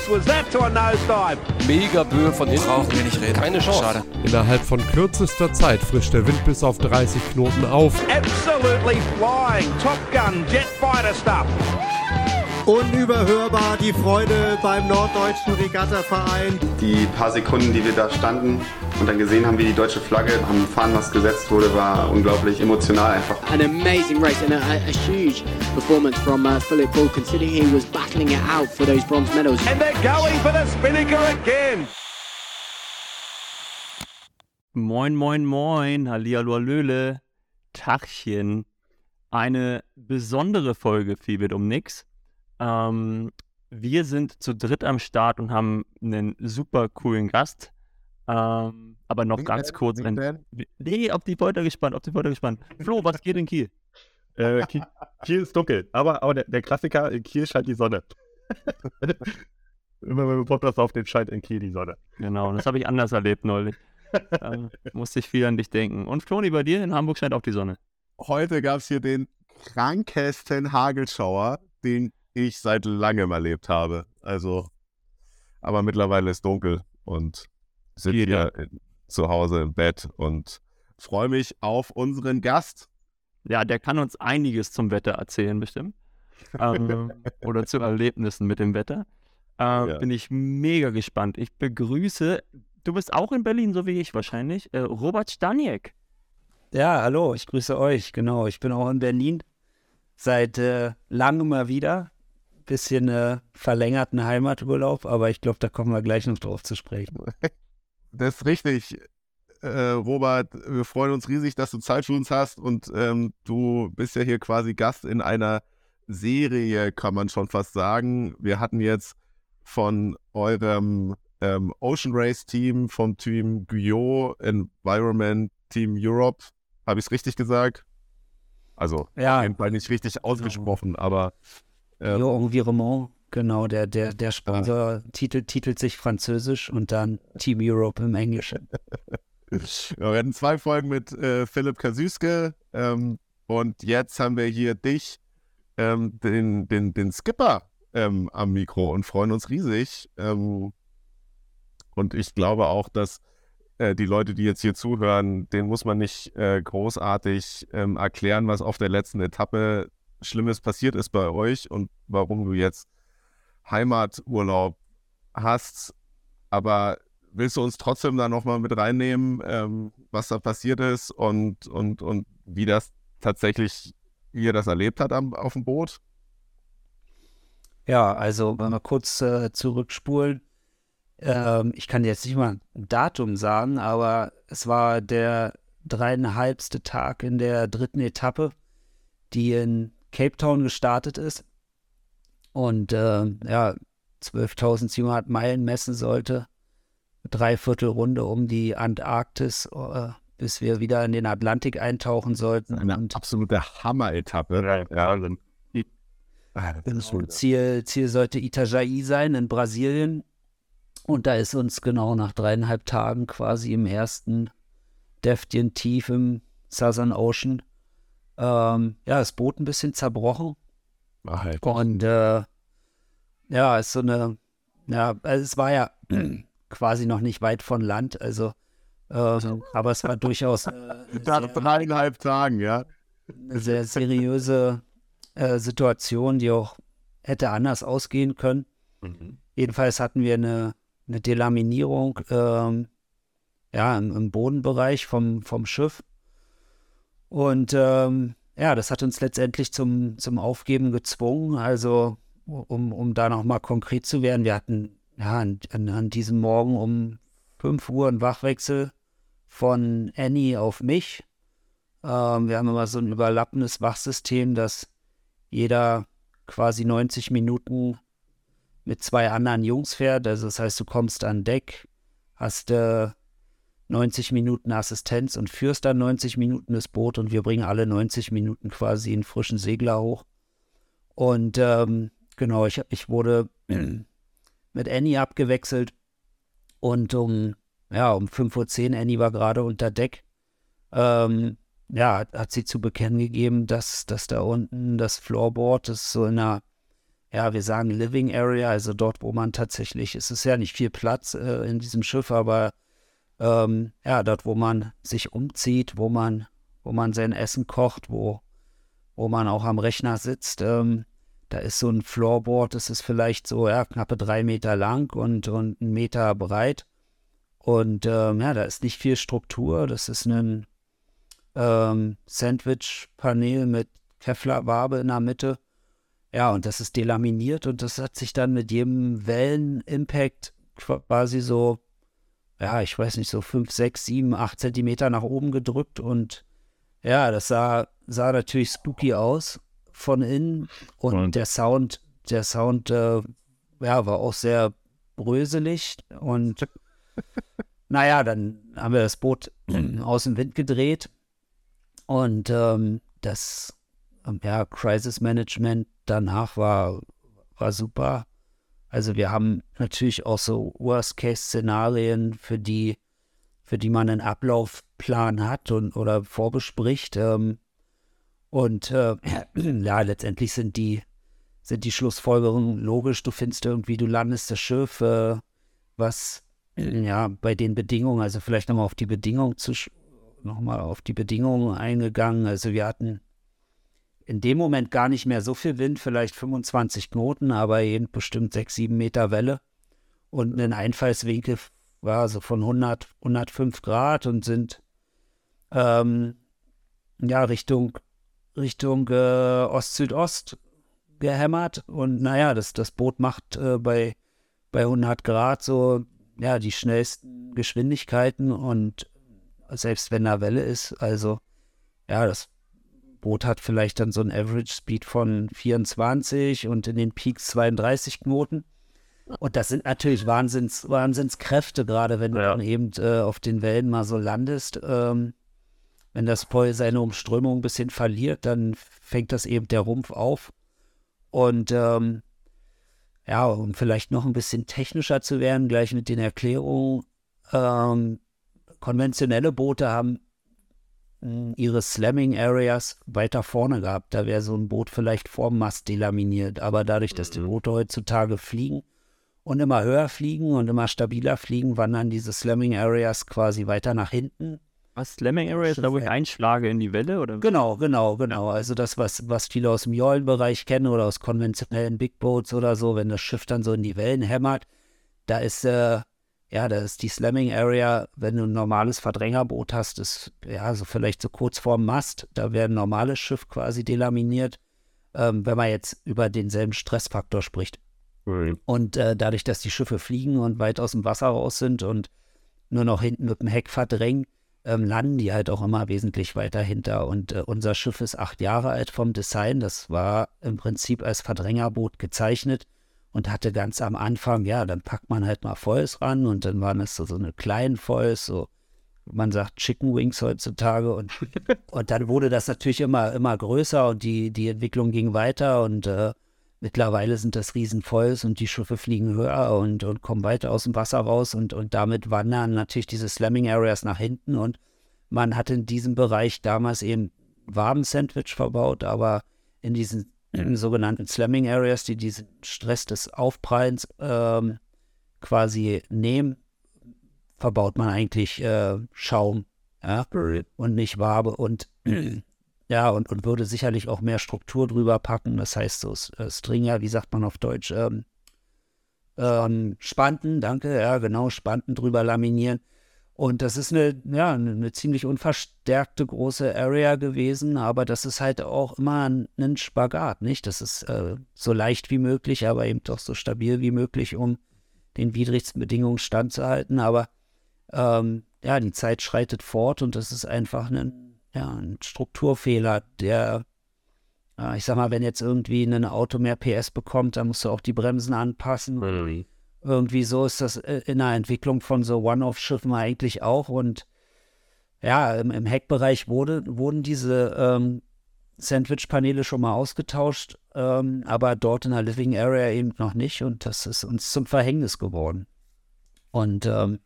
close was that to a nosedive? Mega Böe von hinten. Brauchen wir nicht reden. Keine Chance. Schade. Innerhalb von kürzester Zeit frischt der Wind bis auf 30 Knoten auf. Absolutely flying. Top Gun, jet fighter stuff. Unüberhörbar die Freude beim Norddeutschen Regattaverein. Die paar Sekunden, die wir da standen und dann gesehen haben, wie die deutsche Flagge am Fahnenmast gesetzt wurde, war unglaublich emotional einfach. An amazing race and a, a, huge performance from uh, Philip Bull, considering he was battling it out for those bronze medals. And they're going for the Spinnaker again. Moin, moin, moin, Hallihallo, Hallöle, Tachchen. Eine besondere Folge Fiebit um nix. Ähm, wir sind zu dritt am Start und haben einen super coolen Gast. Ähm, aber noch ganz kurz. Ein, nee, auf die Folter gespannt, auf die Folter gespannt. Flo, was geht in Kiel? Äh, Kiel, Kiel ist dunkel, aber, aber der, der Klassiker, in Kiel scheint die Sonne. Immer wenn wir Podcast aufnehmen, scheint in Kiel die Sonne. Genau, das habe ich anders erlebt neulich. Da musste ich viel an dich denken. Und Floni, bei dir in Hamburg scheint auch die Sonne. Heute gab es hier den krankesten Hagelschauer, den ich seit langem erlebt habe. Also, aber mittlerweile ist dunkel und sitze Hier, ja. zu Hause im Bett und freue mich auf unseren Gast. Ja, der kann uns einiges zum Wetter erzählen, bestimmt. Ähm, oder zu Erlebnissen mit dem Wetter. Äh, Ja. Bin ich mega gespannt. Ich begrüße, du bist auch in Berlin, so wie ich wahrscheinlich, äh, Robert Staniek. Ja, hallo, ich grüße euch. Genau, ich bin auch in Berlin seit äh, langem mal wieder. Bisschen äh, verlängerten Heimaturlaub, aber ich glaube, da kommen wir gleich noch drauf zu sprechen. Das ist richtig. Äh, Robert, wir freuen uns riesig, dass du Zeit für uns hast und ähm, du bist ja hier quasi Gast in einer Serie, kann man schon fast sagen. Wir hatten jetzt von eurem ähm, Ocean Race Team, vom Team Guyot Environment Team Europe, habe ich es richtig gesagt? Also, Ja. auf jeden Fall nicht richtig ausgesprochen, aber ähm, Jo Environnement, genau, der, der, der Sponsor titelt, titelt sich französisch und dann Team Europe im Englischen. Wir hatten zwei Folgen mit äh, Philipp Kasüske ähm, und jetzt haben wir hier dich, ähm, den, den, den Skipper, ähm, am Mikro und freuen uns riesig. Ähm, und ich glaube auch, dass äh, die Leute, die jetzt hier zuhören, denen muss man nicht äh, großartig ähm, erklären, was auf der letzten Etappe Schlimmes passiert ist bei euch und warum du jetzt Heimaturlaub hast. Aber willst du uns trotzdem da nochmal mit reinnehmen, ähm, was da passiert ist und, und, und wie das tatsächlich, wie ihr das erlebt hat am, auf dem Boot? Ja, also wenn wir kurz äh, zurückspulen, ähm, ich kann jetzt nicht mal ein Datum sagen, aber es war der dreieinhalbste Tag in der dritten Etappe, die in Cape Town gestartet ist und äh, ja, 12.700 Meilen messen sollte. Dreiviertelrunde um die Antarktis, äh, bis wir wieder in den Atlantik eintauchen sollten. Eine und absolute Hammer-Etappe. Ja, dann- Ah, Genau, Ziel, Ziel sollte Itajaí sein in Brasilien. Und da ist uns genau nach dreieinhalb Tagen quasi im ersten deftigen Tief im Southern Ocean ähm, ja, das Boot ein bisschen zerbrochen. Ach, halt. Und äh, ja, ist so eine, ja, also es war ja quasi noch nicht weit von Land, also, äh, aber es war durchaus äh, eine Nach sehr- dreieinhalb Tagen, ja. eine sehr seriöse äh, Situation, die auch hätte anders ausgehen können. Jedenfalls hatten wir eine, eine Delaminierung ähm, ja, im, im Bodenbereich vom, vom Schiff. Und ähm, ja, das hat uns letztendlich zum, zum Aufgeben gezwungen. Also, um, um da nochmal konkret zu werden, wir hatten ja an, an, diesem Morgen um 5 Uhr einen Wachwechsel von Annie auf mich. Ähm, wir haben immer so ein überlappendes Wachsystem, dass jeder quasi 90 Minuten mit zwei anderen Jungs fährt. Also das heißt, du kommst an Deck, hast äh, 90 Minuten Assistenz und führst dann 90 Minuten das Boot und wir bringen alle 90 Minuten quasi einen frischen Segler hoch. Und ähm, genau, ich, ich wurde mit Annie abgewechselt und um, ja, um 5.10 Uhr, Annie war gerade unter Deck, ähm, ja, hat, sie zu bekennen gegeben, dass, dass da unten das Floorboard, ist so in einer ja, wir sagen Living Area, also dort, wo man tatsächlich, es ist ja nicht viel Platz äh, in diesem Schiff, aber ähm, ja, dort, wo man sich umzieht, wo man, wo man sein Essen kocht, wo, wo man auch am Rechner sitzt, ähm, da ist so ein Floorboard, das ist vielleicht so, ja, knappe drei Meter lang und, und einen Meter breit. Und ähm, ja, da ist nicht viel Struktur. Das ist ein ähm, Sandwich-Panel mit Kevlar-Wabe in der Mitte. Ja, und das ist delaminiert und das hat sich dann mit jedem Wellen-Impact quasi so, ja, ich weiß nicht, so 5, 6, 7, 8 Zentimeter nach oben gedrückt und ja, das sah, sah natürlich spooky aus von innen und, und? der Sound, der Sound, äh, ja, war auch sehr bröselig und naja, dann haben wir das Boot aus dem Wind gedreht und ähm, das ähm, ja, Crisis Management danach war, war super. Also wir haben natürlich auch so Worst-Case-Szenarien, für die, für die man einen Ablaufplan hat und oder vorbespricht. Ähm, und äh, ja, letztendlich sind die, sind die Schlussfolgerungen logisch. Du findest irgendwie, du landest das Schiff, äh, was ja bei den Bedingungen, also vielleicht nochmal auf die Bedingungen zu nochmal auf die Bedingungen eingegangen. Also wir hatten in dem Moment gar nicht mehr so viel Wind, vielleicht 25 Knoten, aber eben bestimmt 6, 7 Meter Welle. Und ein Einfallswinkel war so von 100, 105 Grad und sind ähm, ja Richtung Richtung äh, Ost-Südost gehämmert. Und naja, das, das Boot macht äh, bei, bei 100 Grad so ja die schnellsten Geschwindigkeiten. Und selbst wenn da Welle ist, also ja, das Boot hat vielleicht dann so ein Average Speed von 24 und in den Peaks 32 Knoten. Und das sind natürlich Wahnsinns, Wahnsinnskräfte, gerade wenn ja. du dann eben äh, auf den Wellen mal so landest. Ähm, wenn das Poi seine Umströmung ein bisschen verliert, dann fängt das eben der Rumpf auf. Und ähm, ja, um vielleicht noch ein bisschen technischer zu werden, gleich mit den Erklärungen. Ähm, konventionelle Boote haben ihre Slamming Areas weiter vorne gehabt. Da wäre so ein Boot vielleicht vorm Mast delaminiert. Aber dadurch, dass die mhm. Boote heutzutage fliegen und immer höher fliegen und immer stabiler fliegen, wandern diese Slamming Areas quasi weiter nach hinten. Was Slamming Areas, da wo ich einschlage in die Welle? Oder? Genau, genau, genau. Also das, was, was viele aus dem Jollenbereich kennen oder aus konventionellen Big Boats oder so, wenn das Schiff dann so in die Wellen hämmert, da ist äh, ja, da ist die Slamming Area, wenn du ein normales Verdrängerboot hast, ist ja so vielleicht so kurz vorm Mast. Da wäre ein normales Schiff quasi delaminiert, ähm, wenn man jetzt über denselben Stressfaktor spricht. Mhm. Und äh, dadurch, dass die Schiffe fliegen und weit aus dem Wasser raus sind und nur noch hinten mit dem Heck verdrängen, ähm, landen die halt auch immer wesentlich weiter hinter. Und äh, unser Schiff ist acht Jahre alt vom Design. Das war im Prinzip als Verdrängerboot gezeichnet und hatte ganz am Anfang, ja, dann packt man halt mal Foils ran und dann waren es so, so eine kleinen Foils, so man sagt Chicken Wings heutzutage und, und dann wurde das natürlich immer, immer größer und die, die Entwicklung ging weiter und äh, mittlerweile sind das Riesenfoils und die Schiffe fliegen höher und, und kommen weiter aus dem Wasser raus und, und damit wandern natürlich diese Slamming Areas nach hinten und man hat in diesem Bereich damals eben Waben-Sandwich verbaut, aber in diesen sogenannten Slamming Areas, die diesen Stress des Aufprallens ähm, quasi nehmen, verbaut man eigentlich äh, Schaum ja? und nicht Wabe und ja, und, und würde sicherlich auch mehr Struktur drüber packen. Das heißt, so äh, Stringer, wie sagt man auf Deutsch, ähm, ähm, Spanten, danke, ja, genau, Spanten drüber laminieren. Und das ist eine, ja, eine ziemlich unverstärkte große Area gewesen, aber das ist halt auch immer ein, ein Spagat, nicht? Das ist äh, so leicht wie möglich, aber eben doch so stabil wie möglich, um den widrigsten Bedingungen standzuhalten. Aber ähm, ja, die Zeit schreitet fort und das ist einfach ein, ja, ein Strukturfehler, der, äh, ich sag mal, wenn jetzt irgendwie ein Auto mehr PS bekommt, dann musst du auch die Bremsen anpassen. Mhm. Irgendwie so ist das äh, in der Entwicklung von so One-Off-Schiffen eigentlich auch. Und ja, im, im Heckbereich wurde, wurden diese ähm, Sandwich-Paneele schon mal ausgetauscht, ähm, aber dort in der Living Area eben noch nicht. Und das ist uns zum Verhängnis geworden. Und ähm,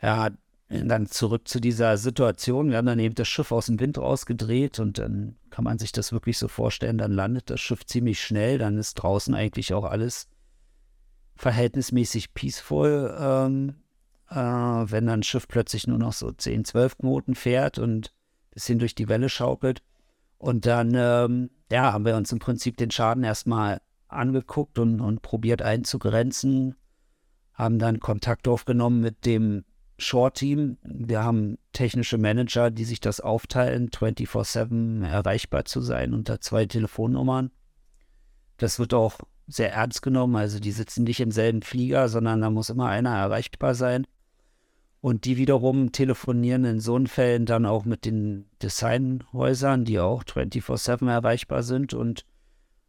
ja, dann zurück zu dieser Situation. Wir haben dann eben das Schiff aus dem Wind rausgedreht und dann kann man sich das wirklich so vorstellen. Dann landet das Schiff ziemlich schnell. Dann ist draußen eigentlich auch alles verhältnismäßig peaceful. Ähm, äh, wenn dann ein Schiff plötzlich nur noch so 10, 12 Knoten fährt und ein bisschen durch die Welle schaukelt. Und dann, ähm, ja, haben wir uns im Prinzip den Schaden erstmal angeguckt und, und probiert einzugrenzen. Haben dann Kontakt aufgenommen mit dem Shore-Team. Wir haben technische Manager, die sich das aufteilen, 24-7 erreichbar zu sein unter zwei Telefonnummern. Das wird auch sehr ernst genommen. Also die sitzen nicht im selben Flieger, sondern da muss immer einer erreichbar sein. Und die wiederum telefonieren in so Fällen dann auch mit den Designhäusern, die auch 24-7 erreichbar sind. Und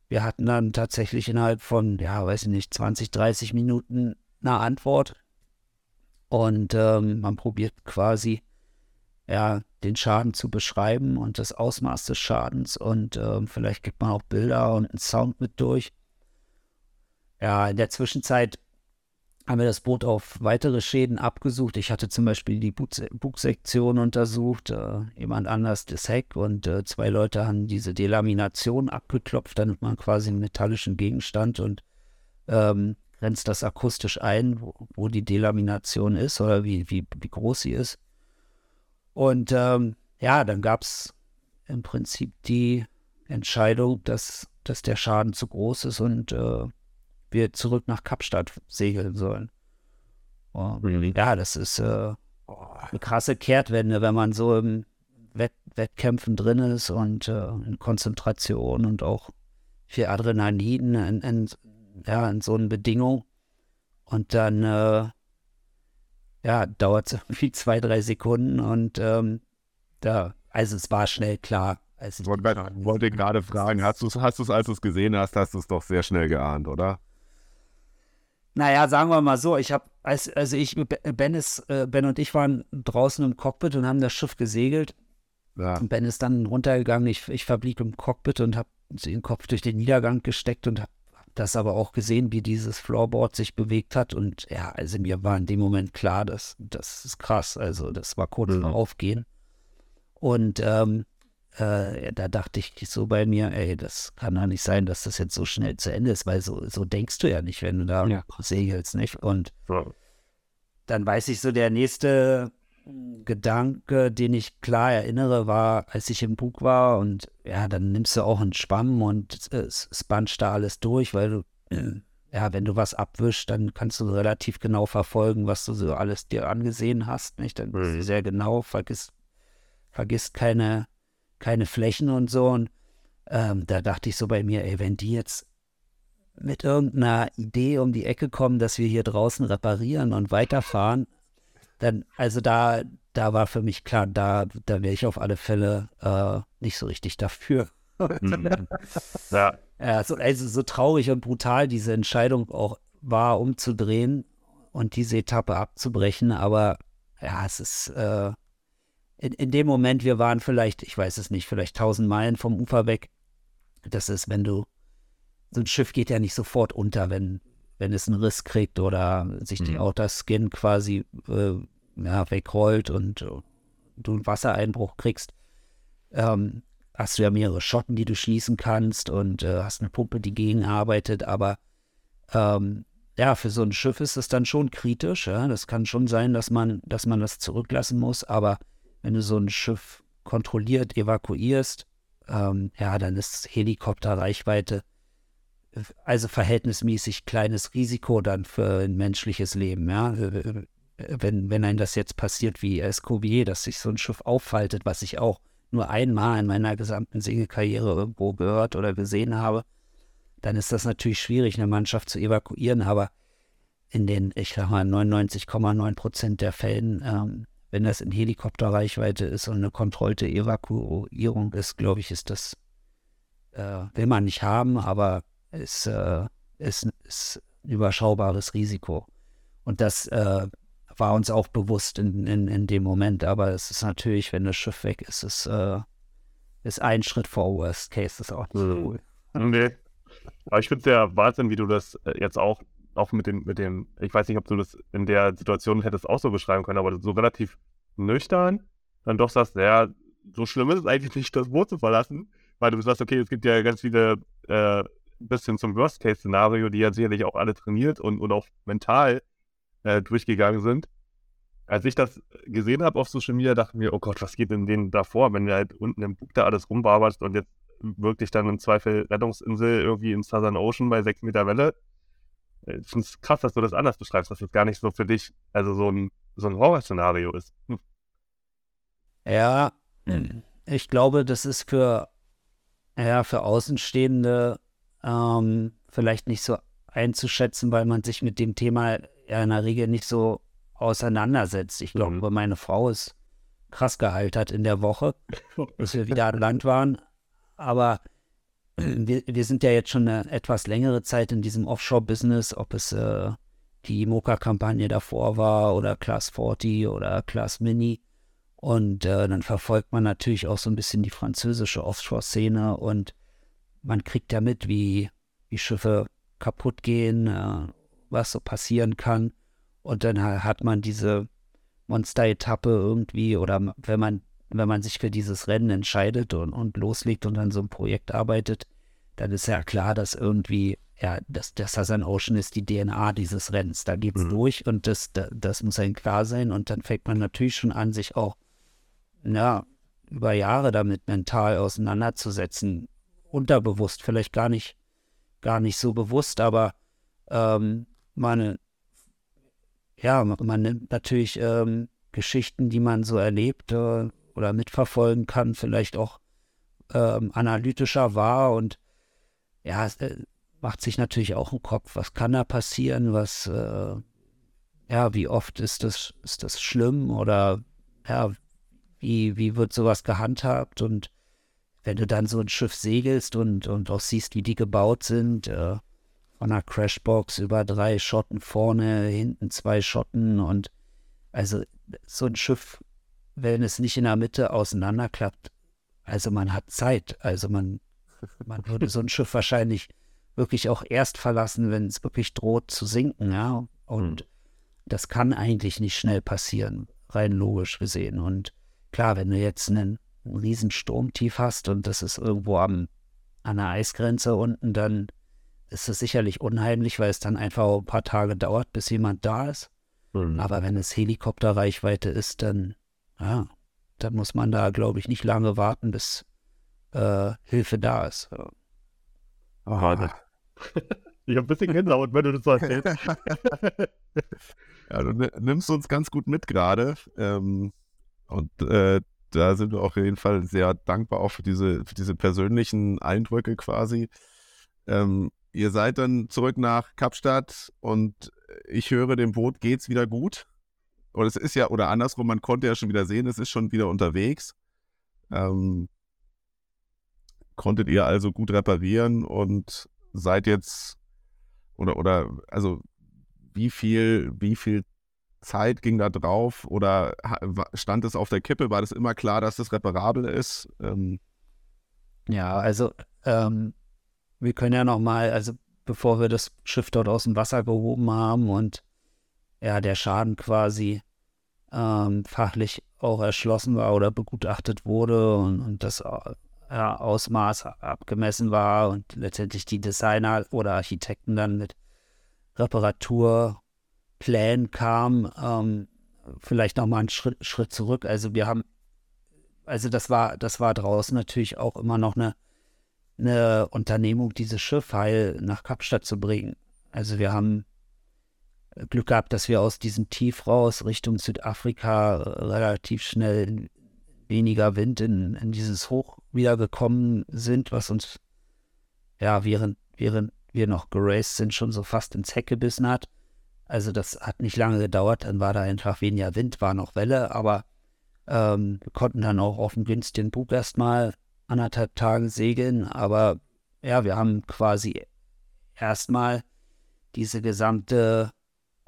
wir hatten dann tatsächlich innerhalb von, ja, weiß ich nicht, 20, 30 Minuten eine Antwort. Und ähm, man probiert quasi, ja, den Schaden zu beschreiben und das Ausmaß des Schadens. Und ähm, vielleicht gibt man auch Bilder und einen Sound mit durch. Ja, in der Zwischenzeit haben wir das Boot auf weitere Schäden abgesucht. Ich hatte zum Beispiel die Bugsektion untersucht, äh, jemand anders das Heck und äh, zwei Leute haben diese Delamination abgeklopft. Dann hat man quasi einen metallischen Gegenstand und ähm, grenzt das akustisch ein, wo, wo, die Delamination ist oder wie, wie, wie groß sie ist. Und ähm, ja, dann gab es im Prinzip die Entscheidung, dass, dass der Schaden zu groß ist und äh, wir zurück nach Kapstadt segeln sollen. Oh, ja, das ist äh, eine krasse Kehrtwende, wenn man so im Wett Wettkämpfen drin ist und äh, in Konzentration und auch viel Adrenalin in, in, ja, in so einer Bedingung. Und dann äh, ja, dauert es irgendwie zwei, drei Sekunden und ähm, da, also es war schnell klar. Also ich wollte, wollte gerade fragen, hast du es, hast als du es gesehen hast, hast du es doch sehr schnell geahnt, oder? Naja, sagen wir mal so, ich habe, als, also ich, Ben, ist, äh, ben und ich waren draußen im Cockpit und haben das Schiff gesegelt. Ja. Und Ben ist dann runtergegangen, ich, ich verblieb im Cockpit und habe den Kopf durch den Niedergang gesteckt und habe das aber auch gesehen, wie dieses Floorboard sich bewegt hat. Und ja, also mir war in dem Moment klar, dass das ist krass. Also das war kurz mhm. Aufgehen. Und ähm, äh, da dachte ich so bei mir, ey, das kann doch nicht sein, dass das jetzt so schnell zu Ende ist, weil so, so denkst du ja nicht, wenn du da ja. segelst, nicht? Und ja. dann weiß ich so, der nächste Gedanke, den ich klar erinnere, war, als ich im Bug war und ja, dann nimmst du auch einen Schwamm und es spongt da alles durch, weil du, äh, ja, wenn du was abwischst, dann kannst du relativ genau verfolgen, was du so alles dir angesehen hast, nicht? Dann bist du mhm. sehr genau, vergisst, vergisst keine keine Flächen und so. Und ähm, da dachte ich so bei mir, ey, wenn die jetzt mit irgendeiner Idee um die Ecke kommen, dass wir hier draußen reparieren und weiterfahren, dann, also da, da war für mich klar, da, da wäre ich auf alle Fälle äh, nicht so richtig dafür. Mhm. ja. ja so, also so traurig und brutal diese Entscheidung auch war, umzudrehen und diese Etappe abzubrechen, aber ja, es ist, äh, in, in dem Moment, wir waren vielleicht, ich weiß es nicht, vielleicht tausend Meilen vom Ufer weg. Das ist, wenn du, so ein Schiff geht ja nicht sofort unter, wenn, wenn es einen Riss kriegt oder sich mhm. die Outer Skin quasi äh, ja, wegrollt und uh, du einen Wassereinbruch kriegst. Ähm, hast du ja mehrere Schotten, die du schließen kannst und äh, hast eine Pumpe, die gegenarbeitet, aber ähm, ja, für so ein Schiff ist es dann schon kritisch. Ja? Das kann schon sein, dass man, dass man das zurücklassen muss, aber wenn du so ein Schiff kontrolliert evakuierst, ähm, ja, dann ist Helikopterreichweite also verhältnismäßig kleines Risiko dann für ein menschliches Leben, ja. Wenn, wenn einem das jetzt passiert wie Escobier, dass sich so ein Schiff auffaltet, was ich auch nur einmal in meiner gesamten Segelkarriere irgendwo gehört oder gesehen habe, dann ist das natürlich schwierig, eine Mannschaft zu evakuieren, aber in den, ich sag mal, 99,9 Prozent der Fällen ähm, wenn das in Helikopterreichweite ist und eine kontrollte Evakuierung ist, glaube ich, ist das, äh, will man nicht haben, aber es äh, ist, ist, ein überschaubares Risiko. Und das äh, war uns auch bewusst in, in, in dem Moment. Aber es ist natürlich, wenn das Schiff weg ist, ist, äh, ist ein Schritt vor Worst Case, das ist auch nicht mhm. cool. Nee. Aber ich finde es ja Wahnsinn, wie du das äh, jetzt auch, auch mit dem, mit dem, ich weiß nicht, ob du das in der Situation hättest auch so beschreiben können, aber so relativ nüchtern dann doch sagst, naja, so schlimm ist es eigentlich nicht, das Boot zu verlassen, weil du sagst, okay, es gibt ja ganz viele äh, bisschen zum Worst-Case-Szenario, die ja sicherlich auch alle trainiert und, und auch mental äh, durchgegangen sind. Als ich das gesehen habe auf Social Media, dachte ich mir, oh Gott, was geht denn denen da vor, wenn du halt unten im Bug da alles rumbarberst und jetzt wirklich dann im Zweifel Rettungsinsel irgendwie im Southern Ocean bei 6 Meter Welle. Äh, ich finde es krass, dass du das anders beschreibst, dass das gar nicht so für dich, also so ein, so ein Horrorszenario ist. Hm. Ja, ich glaube, das ist für, ja, für Außenstehende ähm, vielleicht nicht so einzuschätzen, weil man sich mit dem Thema ja in der Regel nicht so auseinandersetzt. Ich glaube, mhm. meine Frau ist krass gealtert in der Woche, bis wir wieder an Land waren. Aber wir, wir sind ja jetzt schon eine etwas längere Zeit in diesem Offshore-Business, ob es äh, die Mocha-Kampagne davor war oder Class 40 oder Class Mini. Und äh, dann verfolgt man natürlich auch so ein bisschen die französische Offshore-Szene und man kriegt ja mit, wie, wie Schiffe kaputt gehen, äh, was so passieren kann. Und dann hat man diese Monster-Etappe irgendwie oder wenn man, wenn man sich für dieses Rennen entscheidet und, und loslegt und an so einem Projekt arbeitet, dann ist ja klar, dass irgendwie, ja, das, das Southern Ocean ist die DNA dieses Rennens. Da geht's mhm. durch und das, das, das muss einem klar sein. Und dann fängt man natürlich schon an, sich auch, ja, über Jahre damit mental auseinanderzusetzen. Unterbewusst, vielleicht gar nicht, gar nicht so bewusst, aber ähm, meine, ja, man nimmt natürlich ähm, Geschichten, die man so erlebt äh, oder mitverfolgen kann, vielleicht auch ähm, analytischer wahr und ja, es äh, macht sich natürlich auch im Kopf, was kann da passieren, was, äh, ja, wie oft ist das, ist das schlimm oder ja, wie, wie wird sowas gehandhabt? Und wenn du dann so ein Schiff segelst und, und auch siehst, wie die gebaut sind, äh, von einer Crashbox über drei Schotten vorne, hinten zwei Schotten und also so ein Schiff, wenn es nicht in der Mitte auseinanderklappt, also man hat Zeit, also man, man würde so ein Schiff wahrscheinlich wirklich auch erst verlassen, wenn es wirklich droht zu sinken, ja, und hm. das kann eigentlich nicht schnell passieren, rein logisch gesehen und klar, wenn du jetzt einen, einen riesen Sturmtief hast und das ist irgendwo am, an der Eisgrenze unten, dann ist es sicherlich unheimlich, weil es dann einfach ein paar Tage dauert, bis jemand da ist. Mhm. Aber wenn es Helikopterreichweite ist, dann, ja, dann muss man da, glaube ich, nicht lange warten, bis äh, Hilfe da ist. Ja. Oh, ich habe ein bisschen Gänsehaut, wenn du das so erzählst. ja, du nimmst uns ganz gut mit gerade. Ähm, und äh, da sind wir auf jeden Fall sehr dankbar auch für diese, für diese persönlichen Eindrücke quasi. Ähm, Ihr seid dann zurück nach Kapstadt und ich höre, dem Boot geht's wieder gut. Und es ist ja, oder andersrum, man konnte ja schon wieder sehen, es ist schon wieder unterwegs. Ähm, konntet ihr also gut reparieren und seid jetzt, oder, oder, also wie viel, wie viel Zeit ging da drauf oder stand es auf der Kippe? War das immer klar, dass das reparabel ist? Ähm, ja, also ähm, wir können ja nochmal, also bevor wir das Schiff dort aus dem Wasser gehoben haben und ja, der Schaden quasi ähm, fachlich auch erschlossen war oder begutachtet wurde und, und das ja, Ausmaß abgemessen war und letztendlich die Designer oder Architekten dann mit Reparaturplänen kamen, ähm, vielleicht nochmal einen Schritt, Schritt zurück. Also wir haben, also das war, das war draußen natürlich auch immer noch eine eine Unternehmung, dieses Schiff heil nach Kapstadt zu bringen. Also wir haben Glück gehabt, dass wir aus diesem Tief raus Richtung Südafrika relativ schnell weniger Wind in, in dieses Hoch wiedergekommen sind, was uns ja während, während wir noch geraced sind, schon so fast ins Heck gebissen hat. Also das hat nicht lange gedauert, dann war da einfach weniger Wind, war noch Welle, aber ähm, wir konnten dann auch auf dem günstigen Bug erstmal anderthalb Tagen segeln, aber ja, wir haben quasi erstmal diese gesamte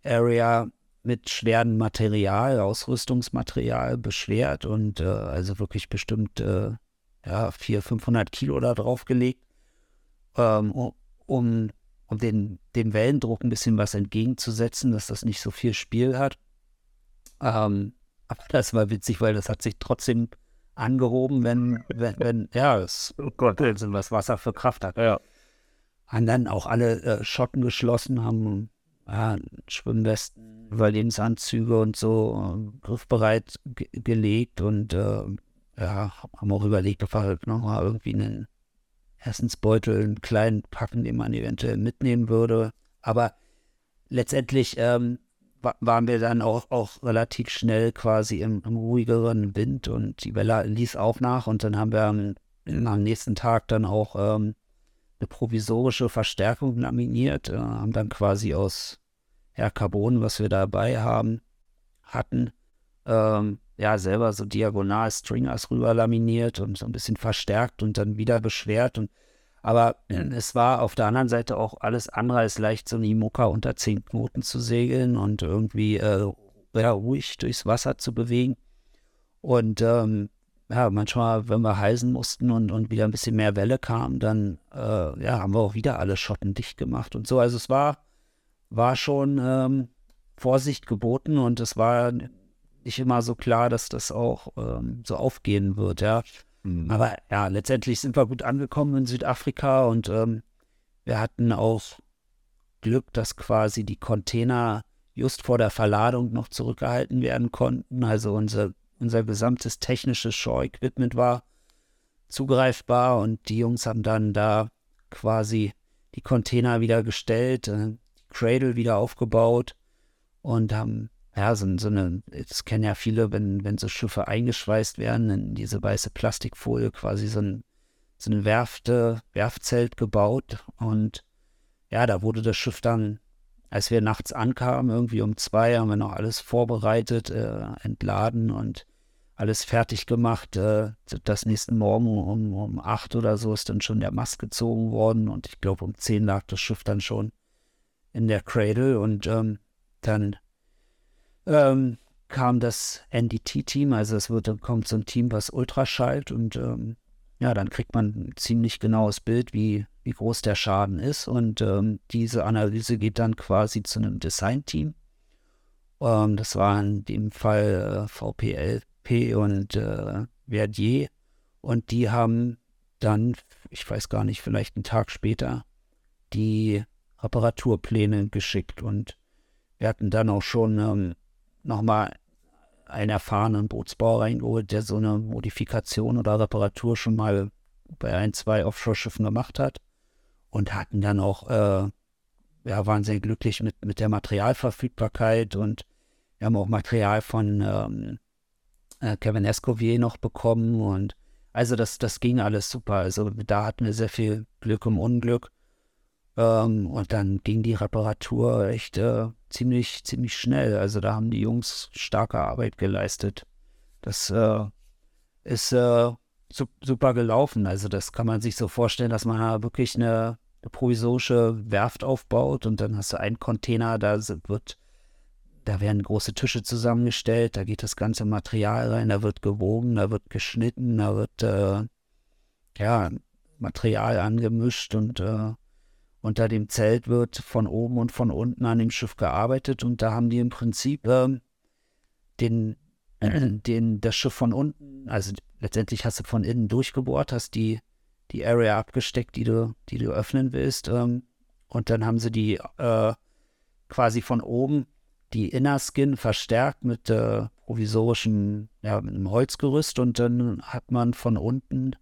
Area mit schwerem Material, Ausrüstungsmaterial beschwert und äh, also wirklich bestimmt äh, ja, 400, 500 Kilo da drauf gelegt, ähm, um, um den, dem Wellendruck ein bisschen was entgegenzusetzen, dass das nicht so viel Spiel hat. Ähm, aber das war witzig, weil das hat sich trotzdem angehoben, wenn, wenn, wenn ja, es Oh Gott. Wahnsinn, was Wasser für Kraft hat. Ja. Haben dann auch alle äh, Schotten geschlossen, haben ja, Schwimmwesten, Überlebensanzüge und so äh, griffbereit ge gelegt und äh, ja, haben auch überlegt, ob wir halt nochmal irgendwie einen Essensbeutel, einen kleinen packen, den man eventuell mitnehmen würde. Aber letztendlich ähm, wa waren wir dann auch, auch relativ schnell quasi im, im ruhigeren Wind und die Welle ließ auch nach und dann haben wir am, am nächsten Tag dann auch ähm, eine provisorische Verstärkung laminiert, äh, haben dann quasi aus ja, Carbon, was wir dabei haben, hatten, ähm, ja, selber so diagonal Stringers rüber laminiert und so ein bisschen verstärkt und dann wieder beschwert. Und, aber äh, es war auf der anderen Seite auch alles andere als leicht, so eine Imoca unter 10 Knoten zu segeln und irgendwie äh, ja, ruhig durchs Wasser zu bewegen. Und ähm, ja, manchmal, wenn wir heißen mussten und, und wieder ein bisschen mehr Welle kam, dann äh, ja, haben wir auch wieder alle Schotten dicht gemacht und so. Also es war, war schon ähm, Vorsicht geboten und es war nicht immer so klar, dass das auch ähm, so aufgehen wird, ja. Mhm. Aber ja, letztendlich sind wir gut angekommen in Südafrika und ähm, wir hatten auch Glück, dass quasi die Container just vor der Verladung noch zurückgehalten werden konnten. Also unser, gesamtes technisches Shore-Equipment war zugreifbar und die Jungs haben dann da quasi die Container wieder gestellt, äh, die Cradle wieder aufgebaut und haben ja, so, so eine, das kennen ja viele, wenn, wenn so Schiffe eingeschweißt werden, in diese weiße Plastikfolie quasi so ein, so ein Werfte, Werfzelt gebaut. Und ja, da wurde das Schiff dann, als wir nachts ankamen, irgendwie um zwei, haben wir noch alles vorbereitet, äh, entladen und alles fertig gemacht. Äh, das nächsten Morgen um, um acht oder so ist dann schon der Mast gezogen worden und ich glaube um zehn lag das Schiff dann schon in der Cradle und ähm, dann ähm, kam das NDT-Team, also es wird, kommt so ein Team, was Ultraschallt und ähm, ja, dann kriegt man ein ziemlich genaues Bild, wie, wie groß der Schaden ist und ähm, diese Analyse geht dann quasi zu einem Design-Team. Ähm, das war in dem Fall äh, VPLP und äh, Verdier und die haben dann, ich weiß gar nicht, vielleicht einen Tag später die Reparaturpläne geschickt und wir hatten dann auch schon ähm, nochmal einen erfahrenen Bootsbauer reingeholt, der so eine Modifikation oder Reparatur schon mal bei ein, zwei Offshore-Schiffen gemacht hat. Und hatten dann auch, äh, ja, waren sehr glücklich mit, mit der Materialverfügbarkeit und wir haben auch Material von ähm, äh, Kevin Escovier noch bekommen und also das, das ging alles super. Also da hatten wir sehr viel Glück im Unglück. Ähm, und dann ging die Reparatur echt äh, ziemlich, ziemlich schnell. Also da haben die Jungs starke Arbeit geleistet. Das äh, ist äh, super gelaufen. Also das kann man sich so vorstellen, dass man wirklich eine, eine provisorische Werft aufbaut und dann hast du einen Container, da wird, da werden große Tische zusammengestellt, da geht das ganze Material rein, da wird gewogen, da wird geschnitten, da wird äh, ja Material angemischt und äh, unter dem Zelt wird von oben und von unten an dem Schiff gearbeitet und da haben die im Prinzip ähm, den, äh, den, das Schiff von unten, also letztendlich hast du von innen durchgebohrt, hast die, die Area abgesteckt, die du, die du öffnen willst ähm, und dann haben sie die äh, quasi von oben die Inner Skin verstärkt mit äh, provisorischem, ja, mit einem Holzgerüst und dann hat man von unten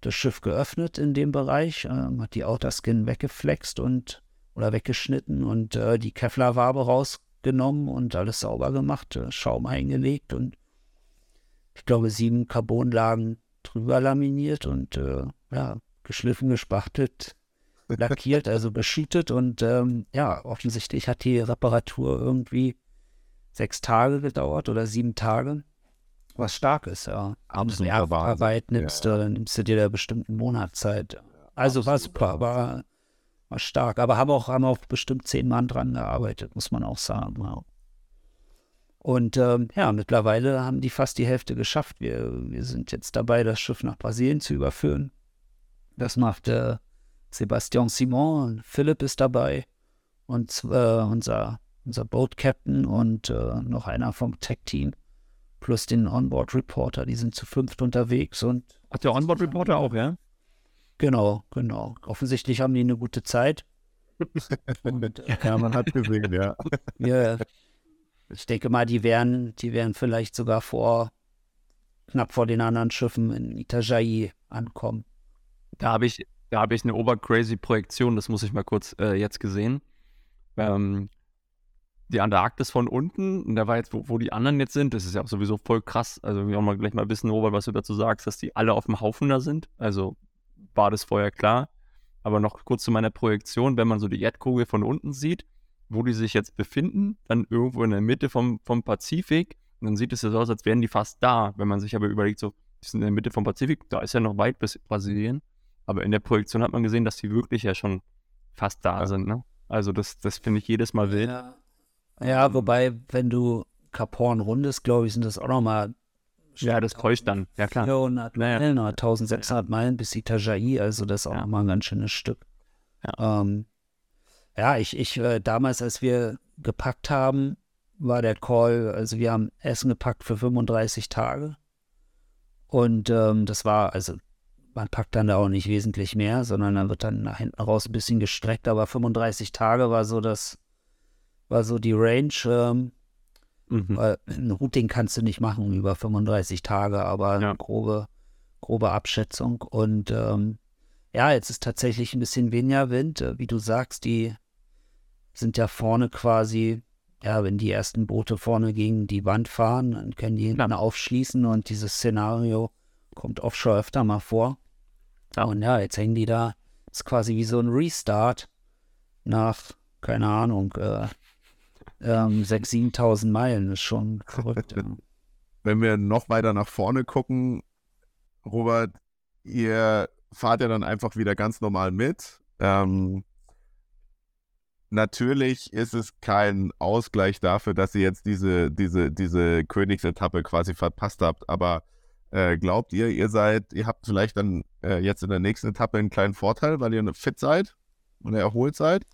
das Schiff geöffnet in dem Bereich, ähm, hat die Outer Skin weggeflext und oder weggeschnitten und äh, die Kevlar-Wabe rausgenommen und alles sauber gemacht, äh, Schaum eingelegt und ich glaube sieben Carbonlagen drüber laminiert und äh, ja, geschliffen, gespachtelt, lackiert, also beschietet und ähm, ja, offensichtlich hat die Reparatur irgendwie sechs Tage gedauert oder sieben Tage was stark ist, ja. Absoluter Arbeit Wahnsinn. nimmst, du, nimmst du dir da bestimmten Monatzeit. Also war super, war, war stark. Aber haben auch, haben auch bestimmt zehn Mann dran gearbeitet, muss man auch sagen. Ja. Und ähm, ja, mittlerweile haben die fast die Hälfte geschafft. Wir, wir sind jetzt dabei, das Schiff nach Brasilien zu überführen. Das macht äh, Sebastian Simon, Philipp ist dabei und äh, unser, unser Boat Captain und äh, noch einer vom Tech-Team. plus den Onboard-Reporter. Die sind zu fünft unterwegs und Hat der Onboard-Reporter auch, ja? Genau, genau. Offensichtlich haben die eine gute Zeit. und, äh, Ja, man hat gesehen, ja. wir, ich denke mal, die werden, die werden vielleicht sogar vor, knapp vor den anderen Schiffen in Itajaí ankommen. Da habe ich, da habe ich eine obercrazy Projektion, das muss ich mal kurz äh, jetzt gesehen. Ähm, die Antarktis von unten, und da war jetzt, wo, wo die anderen jetzt sind, das ist ja auch sowieso voll krass. Also, wir auch mal gleich mal wissen, Robert, was du dazu sagst, dass die alle auf dem Haufen da sind. Also, war das vorher klar. Aber noch kurz zu meiner Projektion, wenn man so die Erdkugel von unten sieht, wo die sich jetzt befinden, dann irgendwo in der Mitte vom, vom Pazifik, und dann sieht es ja so aus, als wären die fast da. Wenn man sich aber überlegt, so, die sind in der Mitte vom Pazifik, da ist ja noch weit bis Brasilien. Aber in der Projektion hat man gesehen, dass die wirklich ja schon fast da sind. Ne? Also das, das finde ich jedes Mal wild. Ja. ja, wobei, wenn du Kap Horn rundest, glaube ich, sind das auch nochmal Ja, das täuscht dann. Ja, klar. 400 Naja. Meilen oder 1600 Meilen bis Itajaí, also das ist auch Ja. nochmal ein ganz schönes Stück. Ja. Ähm, ja, ich, ich äh, damals, als wir gepackt haben, war der Call, also wir haben Essen gepackt für 35 Tage. Und ähm, das war, also man packt dann da auch nicht wesentlich mehr, sondern dann wird dann nach hinten raus ein bisschen gestreckt, aber 35 Tage war so das, war so die Range. Ähm, Mhm. weil ein Routing kannst du nicht machen über 35 Tage, aber Ja. eine grobe, grobe Abschätzung. Und ähm, ja, jetzt ist tatsächlich ein bisschen weniger Wind. Äh, Wie du sagst, die sind ja vorne quasi, ja, wenn die ersten Boote vorne gegen die Wand fahren, dann können die hinten aufschließen und dieses Szenario kommt offshore öfter mal vor. Ja. Und ja, jetzt hängen die da, ist quasi wie so ein Restart nach, keine Ahnung, äh, ähm, 6.000, 7.000 Meilen. ist schon verrückt. ja. Wenn wir noch weiter nach vorne gucken, Robert, ihr fahrt ja dann einfach wieder ganz normal mit. Ähm, natürlich ist es kein Ausgleich dafür, dass ihr jetzt diese, diese, diese Königsetappe quasi verpasst habt, aber äh, glaubt ihr, ihr seid, ihr habt vielleicht dann äh, jetzt in der nächsten Etappe einen kleinen Vorteil, weil ihr fit seid und erholt seid?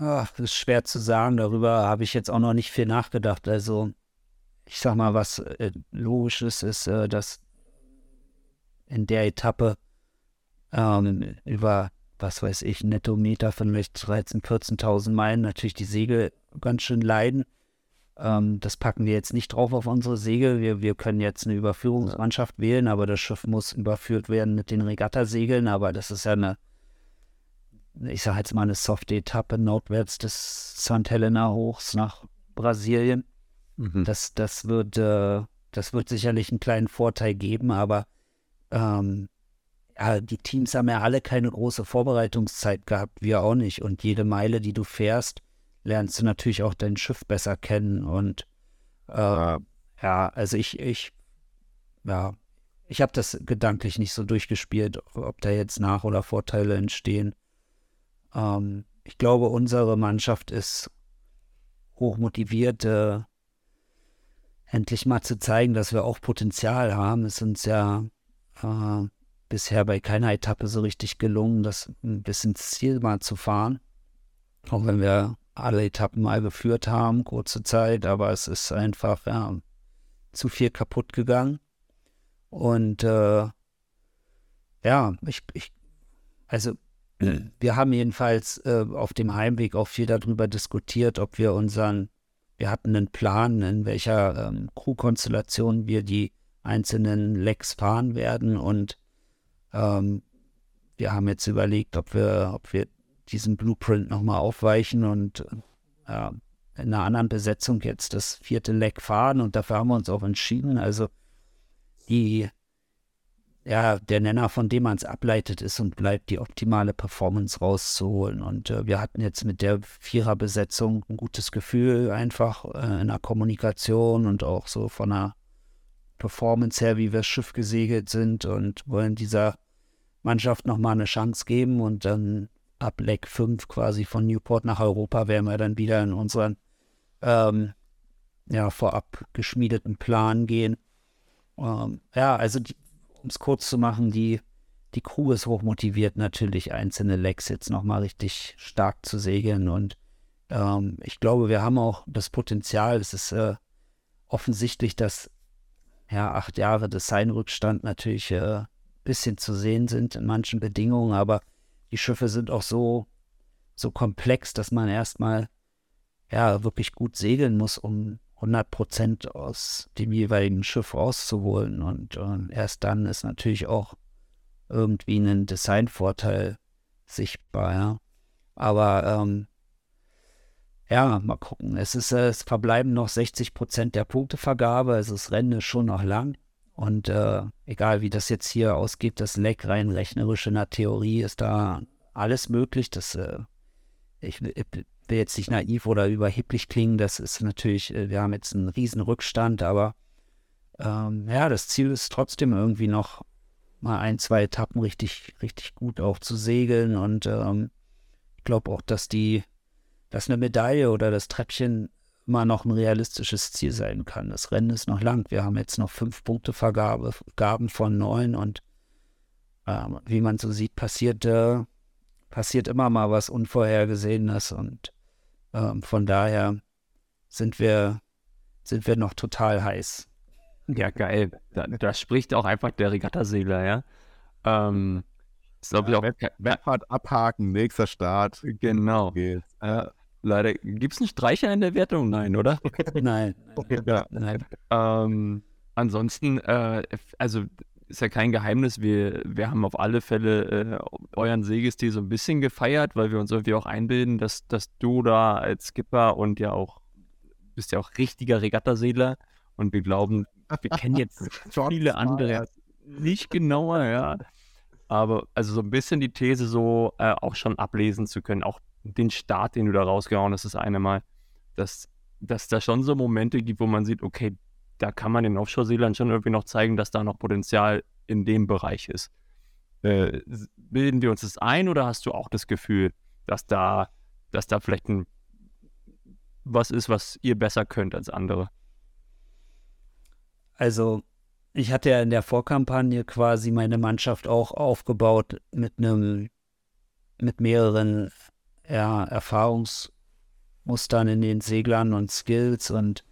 Ach, das ist schwer zu sagen. Darüber habe ich jetzt auch noch nicht viel nachgedacht. Also, ich sag mal, was äh, logisch ist, ist, äh, dass in der Etappe ähm, über, was weiß ich, Nettometer von vielleicht 13.000, 14.000 Meilen natürlich die Segel ganz schön leiden. Ähm, das packen wir jetzt nicht drauf auf unsere Segel. Wir, wir können jetzt eine Überführungsmannschaft wählen, aber das Schiff muss überführt werden mit den Regattasegeln. Aber das ist ja eine ich sage jetzt mal eine softe Etappe nordwärts des St. Helena Hochs nach Brasilien. Mhm. Das, das, wird, äh, das wird sicherlich einen kleinen Vorteil geben, aber ähm, ja, die Teams haben ja alle keine große Vorbereitungszeit gehabt, wir auch nicht. Und jede Meile, die du fährst, lernst du natürlich auch dein Schiff besser kennen. Und äh, Äh, ja, also ich, ich, ja, ich habe das gedanklich nicht so durchgespielt, ob da jetzt Nach- oder Vorteile entstehen. Ähm, ich glaube, unsere Mannschaft ist hochmotiviert, äh, endlich mal zu zeigen, dass wir auch Potenzial haben. Es ist uns ja äh, bisher bei keiner Etappe so richtig gelungen, das bis ins Ziel mal zu fahren. Auch wenn wir alle Etappen mal geführt haben, kurze Zeit, aber es ist einfach ja, zu viel kaputt gegangen. Und äh, ja, ich, ich, also wir haben jedenfalls äh, auf dem Heimweg auch viel darüber diskutiert, ob wir unseren, wir hatten einen Plan, in welcher ähm, Crew-Konstellation wir die einzelnen Lecks fahren werden und ähm, wir haben jetzt überlegt, ob wir, ob wir diesen Blueprint nochmal aufweichen und äh, in einer anderen Besetzung jetzt das vierte Leck fahren und dafür haben wir uns auch entschieden. Also die ja, der Nenner, von dem man es ableitet, ist und bleibt, die optimale Performance rauszuholen. Und äh, wir hatten jetzt mit der Viererbesetzung ein gutes Gefühl, einfach äh, in der Kommunikation und auch so von der Performance her, wie wir das Schiff gesegelt sind und wollen dieser Mannschaft nochmal eine Chance geben und dann ab Leck 5 quasi von Newport nach Europa werden wir dann wieder in unseren ähm, ja, vorab geschmiedeten Plan gehen. Ähm, ja, also um es kurz zu machen, die, die Crew ist hochmotiviert, natürlich einzelne Lecks jetzt nochmal richtig stark zu segeln. Und ähm, ich glaube, wir haben auch das Potenzial, es ist äh, offensichtlich, dass ja acht Jahre Designrückstand natürlich ein äh, bisschen zu sehen sind in manchen Bedingungen, aber die Schiffe sind auch so, so komplex, dass man erstmal ja wirklich gut segeln muss, um 100 Prozent aus dem jeweiligen Schiff rauszuholen. Und, und erst dann ist natürlich auch irgendwie ein Designvorteil sichtbar. Ja. Aber ähm, ja, mal gucken. Es ist, äh, es verbleiben noch 60 Prozent der Punktevergabe. Also das Rennen ist schon noch lang. Und äh, egal wie das jetzt hier ausgeht, das Leck rein rechnerisch in der Theorie ist da alles möglich. Das, äh, ich, ich will jetzt nicht naiv oder überheblich klingen. Das ist natürlich, äh, wir haben jetzt einen riesen Rückstand, aber ähm, ja, das Ziel ist trotzdem irgendwie noch mal ein, zwei Etappen richtig, richtig gut auch zu segeln. Und ähm, ich glaube auch, dass die dass eine Medaille oder das Treppchen immer noch ein realistisches Ziel sein kann. Das Rennen ist noch lang. Wir haben jetzt noch fünf Punkte Vergabe, Gaben von neun und äh, wie man so sieht, passiert, äh, passiert immer mal was Unvorhergesehenes und äh, von daher sind wir, sind wir noch total heiß. Ja, geil. Da, da spricht auch einfach der Regattasegler, ja. Ähm, ist, glaube ich, auch Webfahrt abhaken, nächster Start. Genau. Äh, leider gibt es nicht Streicher in der Wertung? Nein, oder? nein. ja. nein. Ähm, ansonsten, äh, also ist ja kein Geheimnis, wir, wir haben auf alle Fälle äh, euren Segestil so ein bisschen gefeiert, weil wir uns irgendwie auch einbilden, dass, dass du da als Skipper und ja auch, bist ja auch richtiger Regattasegler und wir glauben, wir kennen jetzt viele andere nicht genauer, ja. Aber also so ein bisschen die These so äh, auch schon ablesen zu können, auch den Start, den du da rausgehauen hast, das eine Mal, dass, dass da schon so Momente gibt, wo man sieht, okay, da kann man den Offshore-Seelern schon irgendwie noch zeigen, dass da noch Potenzial in dem Bereich ist. Äh, bilden wir uns das ein oder hast du auch das Gefühl, dass da, dass da vielleicht ein, was ist, was ihr besser könnt als andere? Also, ich hatte ja in der Vorkampagne quasi meine Mannschaft auch aufgebaut mit einem, mit mehreren ja, Erfahrungsmustern in den Seglern und Skills und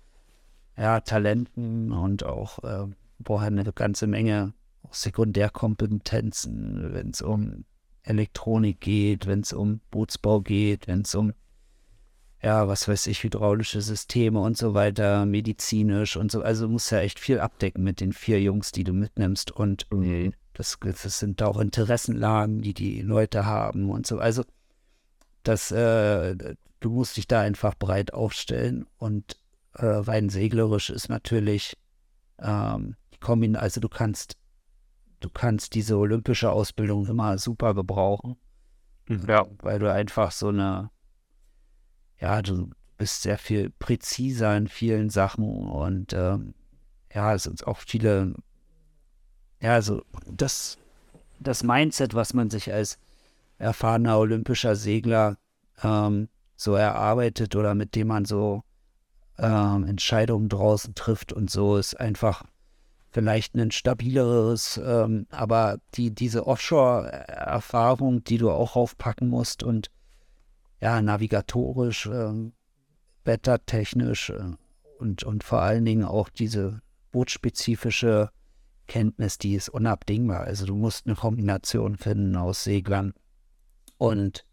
ja, Talenten und auch äh, vorher eine ganze Menge Sekundärkompetenzen, wenn es um Elektronik geht, wenn es um Bootsbau geht, wenn es um ja, was weiß ich, hydraulische Systeme und so weiter, medizinisch und so. Also muss ja echt viel abdecken mit den vier Jungs, die du mitnimmst. Und mhm. das, das sind auch Interessenlagen, die die Leute haben und so. Also das, äh, du musst dich da einfach breit aufstellen und äh, rein seglerisch ist natürlich ähm, die also du kannst, du kannst diese olympische Ausbildung immer super gebrauchen. Mhm. Ja. Weil du einfach so eine, ja, du bist sehr viel präziser in vielen Sachen und ähm, ja, es sind auch viele, ja, also das, das Mindset, was man sich als erfahrener olympischer Segler ähm, so erarbeitet oder mit dem man so ähm, Entscheidungen draußen trifft und so, ist einfach vielleicht ein stabileres, ähm, aber die, diese Offshore-Erfahrung, die du auch aufpacken musst und ja, navigatorisch, äh, wettertechnisch äh, und, und vor allen Dingen auch diese bootspezifische Kenntnis, die ist unabdingbar. Also du musst eine Kombination finden aus Seglern. Und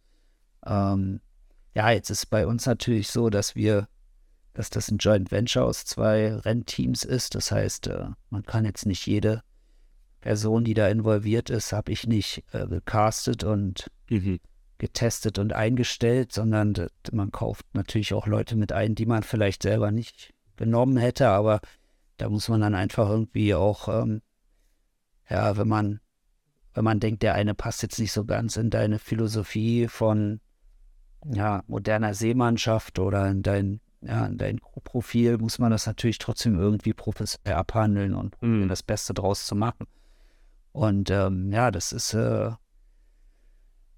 ähm, ja, jetzt ist bei uns natürlich so, dass wir, dass das ein Joint Venture aus zwei Rennteams ist. Das heißt, äh, man kann jetzt nicht jede Person, die da involviert ist, habe ich nicht äh, gecastet und mhm getestet und eingestellt, sondern man kauft natürlich auch Leute mit ein, die man vielleicht selber nicht genommen hätte, aber da muss man dann einfach irgendwie auch, ähm, ja, wenn man, wenn man denkt, der eine passt jetzt nicht so ganz in deine Philosophie von ja, moderner Seemannschaft oder in dein, ja, in dein Profil, muss man das natürlich trotzdem irgendwie professionell abhandeln und mhm. das Beste draus zu machen. Und ähm, ja, das ist äh,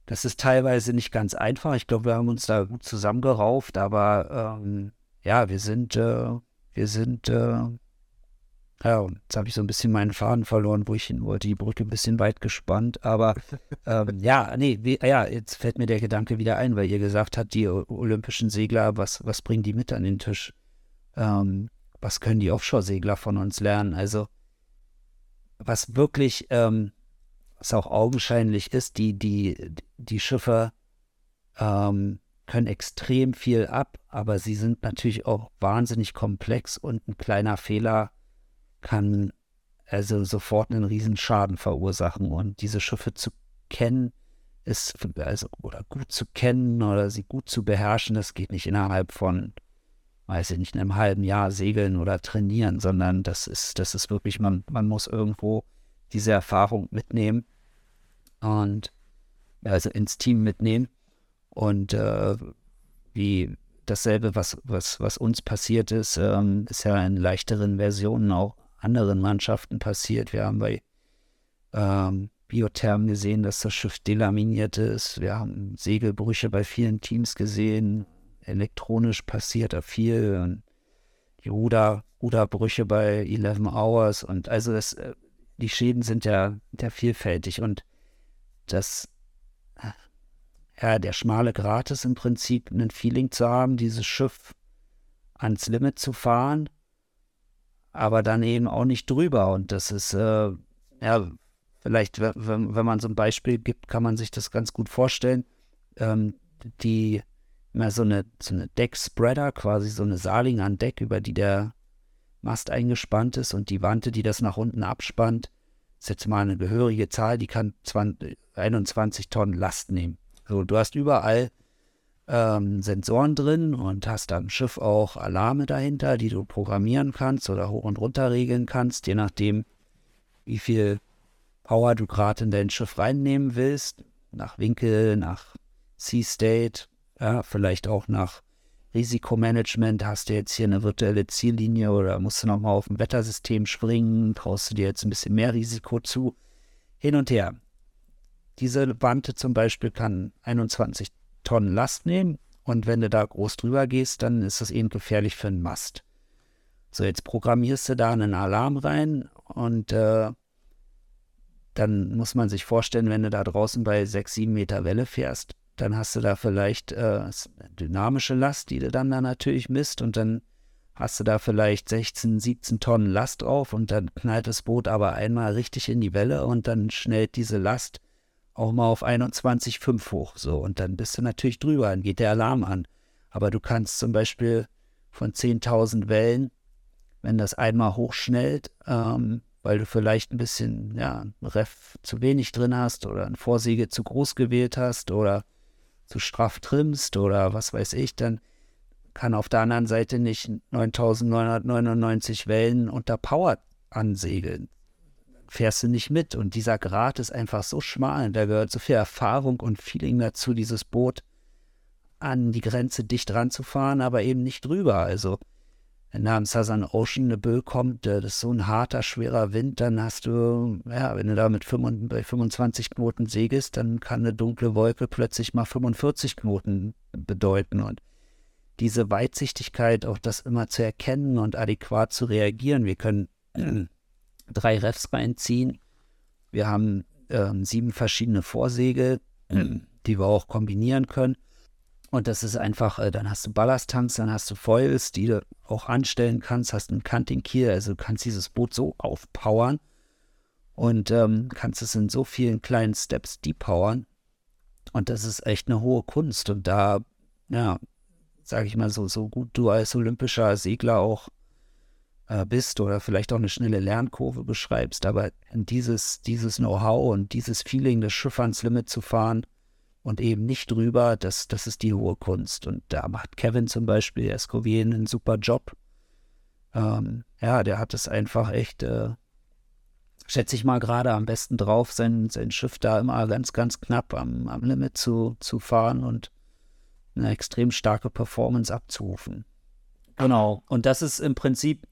das ist teilweise nicht ganz einfach. Ich glaube, wir haben uns da gut zusammengerauft, aber ähm, ja, wir sind, äh, wir sind, äh, ja, jetzt habe ich so ein bisschen meinen Faden verloren, wo ich hin wollte, die Brücke ein bisschen weit gespannt, aber ähm, ja, nee, wie, ja, jetzt fällt mir der Gedanke wieder ein, weil ihr gesagt habt, die olympischen Segler, was, was bringen die mit an den Tisch? Ähm, was können die Offshore-Segler von uns lernen? Also, was wirklich, ähm, was auch augenscheinlich ist, die, die, die Schiffe ähm, können extrem viel ab, aber sie sind natürlich auch wahnsinnig komplex und ein kleiner Fehler kann also sofort einen Riesenschaden verursachen. Und diese Schiffe zu kennen, ist also oder gut zu kennen oder sie gut zu beherrschen, das geht nicht innerhalb von, weiß ich nicht, einem halben Jahr segeln oder trainieren, sondern das ist, das ist wirklich, man, man muss irgendwo diese Erfahrung mitnehmen und also ins Team mitnehmen. Und äh, wie dasselbe, was, was, was uns passiert ist, ähm, ist ja in leichteren Versionen auch anderen Mannschaften passiert. Wir haben bei ähm, Biotherm gesehen, dass das Schiff delaminiert ist. Wir haben Segelbrüche bei vielen Teams gesehen. Elektronisch passiert da viel. Und die Ruder, Ruderbrüche bei 11 Hours. Und also das, äh, die Schäden sind ja, ja vielfältig. Und das, ja, der schmale Grat ist im Prinzip ein Feeling zu haben, dieses Schiff ans Limit zu fahren, aber dann eben auch nicht drüber. Und das ist, äh, ja, vielleicht, wenn, wenn man so ein Beispiel gibt, kann man sich das ganz gut vorstellen. Ähm, die immer so eine, so eine Deckspreader, quasi so eine Saling an Deck, über die der Mast eingespannt ist und die Wante, die das nach unten abspannt, ist jetzt mal eine gehörige Zahl, die kann 20, 21 Tonnen Last nehmen. So, du hast überall ähm, Sensoren drin und hast am Schiff auch Alarme dahinter, die du programmieren kannst oder hoch und runter regeln kannst, je nachdem, wie viel Power du gerade in dein Schiff reinnehmen willst, nach Winkel, nach Sea State, ja, vielleicht auch nach Risikomanagement. Hast du jetzt hier eine virtuelle Ziellinie oder musst du nochmal auf ein Wettersystem springen? Traust du dir jetzt ein bisschen mehr Risiko zu? Hin und her. Diese Wante zum Beispiel kann 21 Tonnen Last nehmen und wenn du da groß drüber gehst, dann ist das eben gefährlich für einen Mast. So, jetzt programmierst du da einen Alarm rein und äh, dann muss man sich vorstellen, wenn du da draußen bei 6, 7 Meter Welle fährst, dann hast du da vielleicht äh, dynamische Last, die du dann da natürlich misst und dann hast du da vielleicht 16, 17 Tonnen Last drauf und dann knallt das Boot aber einmal richtig in die Welle und dann schnellt diese Last auch mal auf 21,5 hoch. So, und dann bist du natürlich drüber, dann geht der Alarm an. Aber du kannst zum Beispiel von 10.000 Wellen, wenn das einmal hochschnellt, ähm, weil du vielleicht ein bisschen, ja, ein Ref zu wenig drin hast oder ein Vorsiege zu groß gewählt hast oder zu straff trimmst oder was weiß ich, dann kann auf der anderen Seite nicht 9999 Wellen unter Power ansegeln. Fährst du nicht mit. Und dieser Grat ist einfach so schmal. Da gehört so viel Erfahrung und Feeling dazu, dieses Boot an die Grenze dicht ranzufahren, aber eben nicht drüber. Also wenn da am Southern Ocean eine Böe kommt, das ist so ein harter, schwerer Wind, dann hast du, ja, wenn du da mit 25, bei 25 Knoten segelst, dann kann eine dunkle Wolke plötzlich mal 45 Knoten bedeuten. Und diese Weitsichtigkeit, auch das immer zu erkennen und adäquat zu reagieren. Wir können drei Refs reinziehen. Wir haben ähm, sieben verschiedene Vorsegel, die wir auch kombinieren können. Und das ist einfach, äh, dann hast du Ballasttanks, dann hast du Foils, die du auch anstellen kannst, hast einen Canting Kiel, also du kannst dieses Boot so aufpowern und ähm, kannst es in so vielen kleinen Steps depowern. Und das ist echt eine hohe Kunst. Und da, ja, sage ich mal so, so gut du als olympischer Segler auch äh, bist oder vielleicht auch eine schnelle Lernkurve beschreibst, aber dieses, dieses Know-how und dieses Feeling, das Schiff ans Limit zu fahren, und eben nicht drüber, das, das ist die hohe Kunst. Und da macht Kevin zum Beispiel, Escovier, einen super Job. Ähm, ja, der hat es einfach echt, äh, schätze ich mal, gerade am besten drauf, sein, sein Schiff da immer ganz, ganz knapp am, am Limit zu, zu fahren und eine extrem starke Performance abzurufen. Genau. Und das ist im Prinzip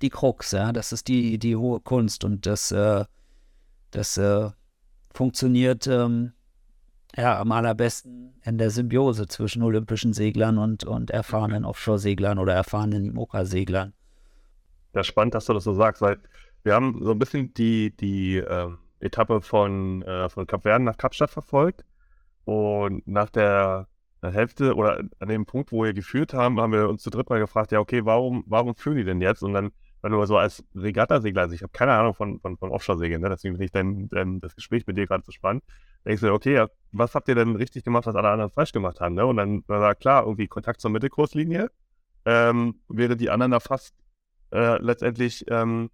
die Krux, ja. Das ist die, die hohe Kunst und das, äh, das äh, funktioniert ähm, ja, am allerbesten in der Symbiose zwischen olympischen Seglern und, und erfahrenen Offshore-Seglern oder erfahrenen Imoca-Seglern. Ja, spannend, dass du das so sagst, weil wir haben so ein bisschen die, die ähm, Etappe von, äh, von Kap Verden nach Kapstadt verfolgt und nach der Hälfte oder an dem Punkt, wo wir geführt haben, haben wir uns zu dritt mal gefragt, ja, okay, warum, warum führen die denn jetzt? Und dann, wenn du so als Regattasegler, also ich habe keine Ahnung von, von, von Offshore-Segeln, ne? deswegen finde ich dein, dein, das Gespräch mit dir gerade so spannend, denkst du, okay, was habt ihr denn richtig gemacht, was alle anderen falsch gemacht haben? Ne? Und dann war klar, irgendwie Kontakt zur Mittelkurslinie, ähm, während die anderen da fast äh, letztendlich ähm,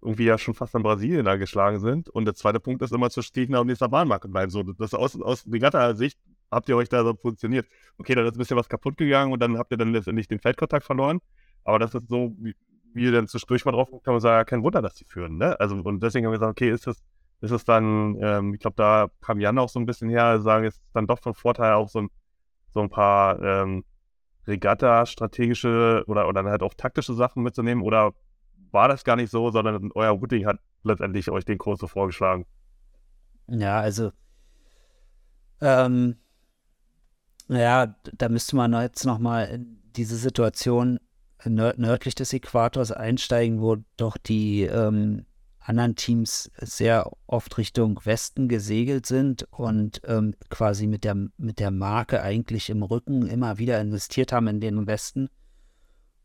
irgendwie ja schon fast an Brasilien da geschlagen sind. Und der zweite Punkt ist immer zu Gegner und Bahnmarke bleiben. So, das aus, aus Regatta-Sicht habt ihr euch da so positioniert. Okay, da ist ein bisschen was kaputt gegangen und dann habt ihr dann letztendlich den Feldkontakt verloren. Aber das ist so, wie, ihr dann zwischendurch mal drauf guckt, man sagen, ja, kein Wunder, dass die führen. Ne? Also, und deswegen haben wir gesagt, okay, ist das, ist es dann, ähm, ich glaube, da kam Jan auch so ein bisschen her, sagen, ist dann doch von Vorteil auch so ein, so ein paar ähm, Regatta-strategische oder, oder halt auch taktische Sachen mitzunehmen oder war das gar nicht so, sondern euer Routing hat letztendlich euch den Kurs so vorgeschlagen. Ja, also, ähm, naja, da müsste man jetzt nochmal diese Situation nördlich des Äquators einsteigen, wo doch die ähm, anderen Teams sehr oft Richtung Westen gesegelt sind und ähm, quasi mit der, mit der Marke eigentlich im Rücken immer wieder investiert haben in den Westen.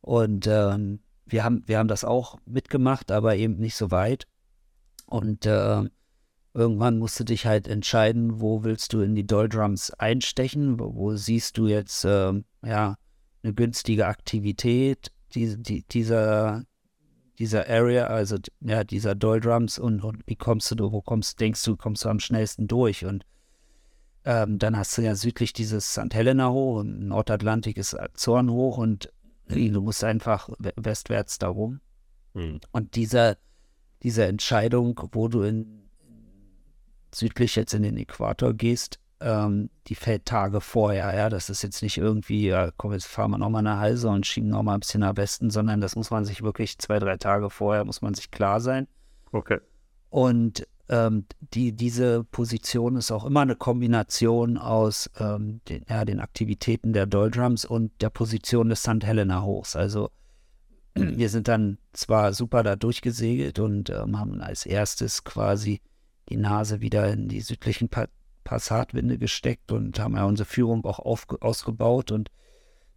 Und ähm, wir haben, wir haben das auch mitgemacht, aber eben nicht so weit. Und äh, irgendwann musst du dich halt entscheiden, wo willst du in die Doldrums einstechen, wo, wo siehst du jetzt äh, ja eine günstige Aktivität die, die, dieser, dieser Area, also ja, dieser Doldrums und, und wie kommst du, wo kommst, denkst du, kommst du am schnellsten durch und ähm, dann hast du ja südlich dieses St. Helena hoch und Nordatlantik ist Zorn hoch und Du musst einfach westwärts darum. Mhm. Und diese, diese Entscheidung, wo du in südlich jetzt in den Äquator gehst, ähm, die fällt Tage vorher. Ja, das ist jetzt nicht irgendwie, ja, komm, jetzt fahren wir nochmal nach Halse und schieben nochmal ein bisschen nach Westen, sondern das muss man sich wirklich zwei, drei Tage vorher, muss man sich klar sein. Okay. Und ähm, die, diese Position ist auch immer eine Kombination aus ähm, den, ja, den Aktivitäten der Doldrums und der Position des St. Helena Hochs. Also wir sind dann zwar super da durchgesegelt und ähm, haben als erstes quasi die Nase wieder in die südlichen Passatwinde gesteckt und haben ja unsere Führung auch ausgebaut und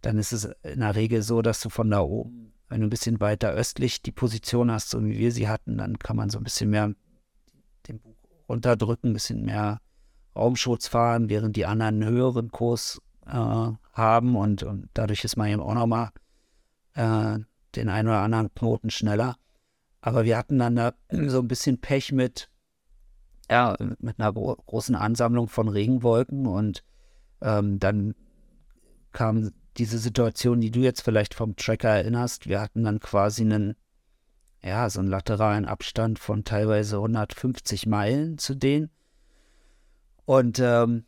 dann ist es in der Regel so, dass du von da oben, wenn du ein bisschen weiter östlich die Position hast, so wie wir sie hatten, dann kann man so ein bisschen mehr den Bug runterdrücken, ein bisschen mehr Raumschutz fahren, während die anderen einen höheren Kurs äh, haben und, und, dadurch ist man eben auch nochmal äh, den einen oder anderen Knoten schneller. Aber wir hatten dann da so ein bisschen Pech mit, ja, mit einer gro großen Ansammlung von Regenwolken und ähm, dann kam diese Situation, die du jetzt vielleicht vom Tracker erinnerst. Wir hatten dann quasi einen ja, so einen lateralen Abstand von teilweise 150 Meilen zu denen. Und ähm,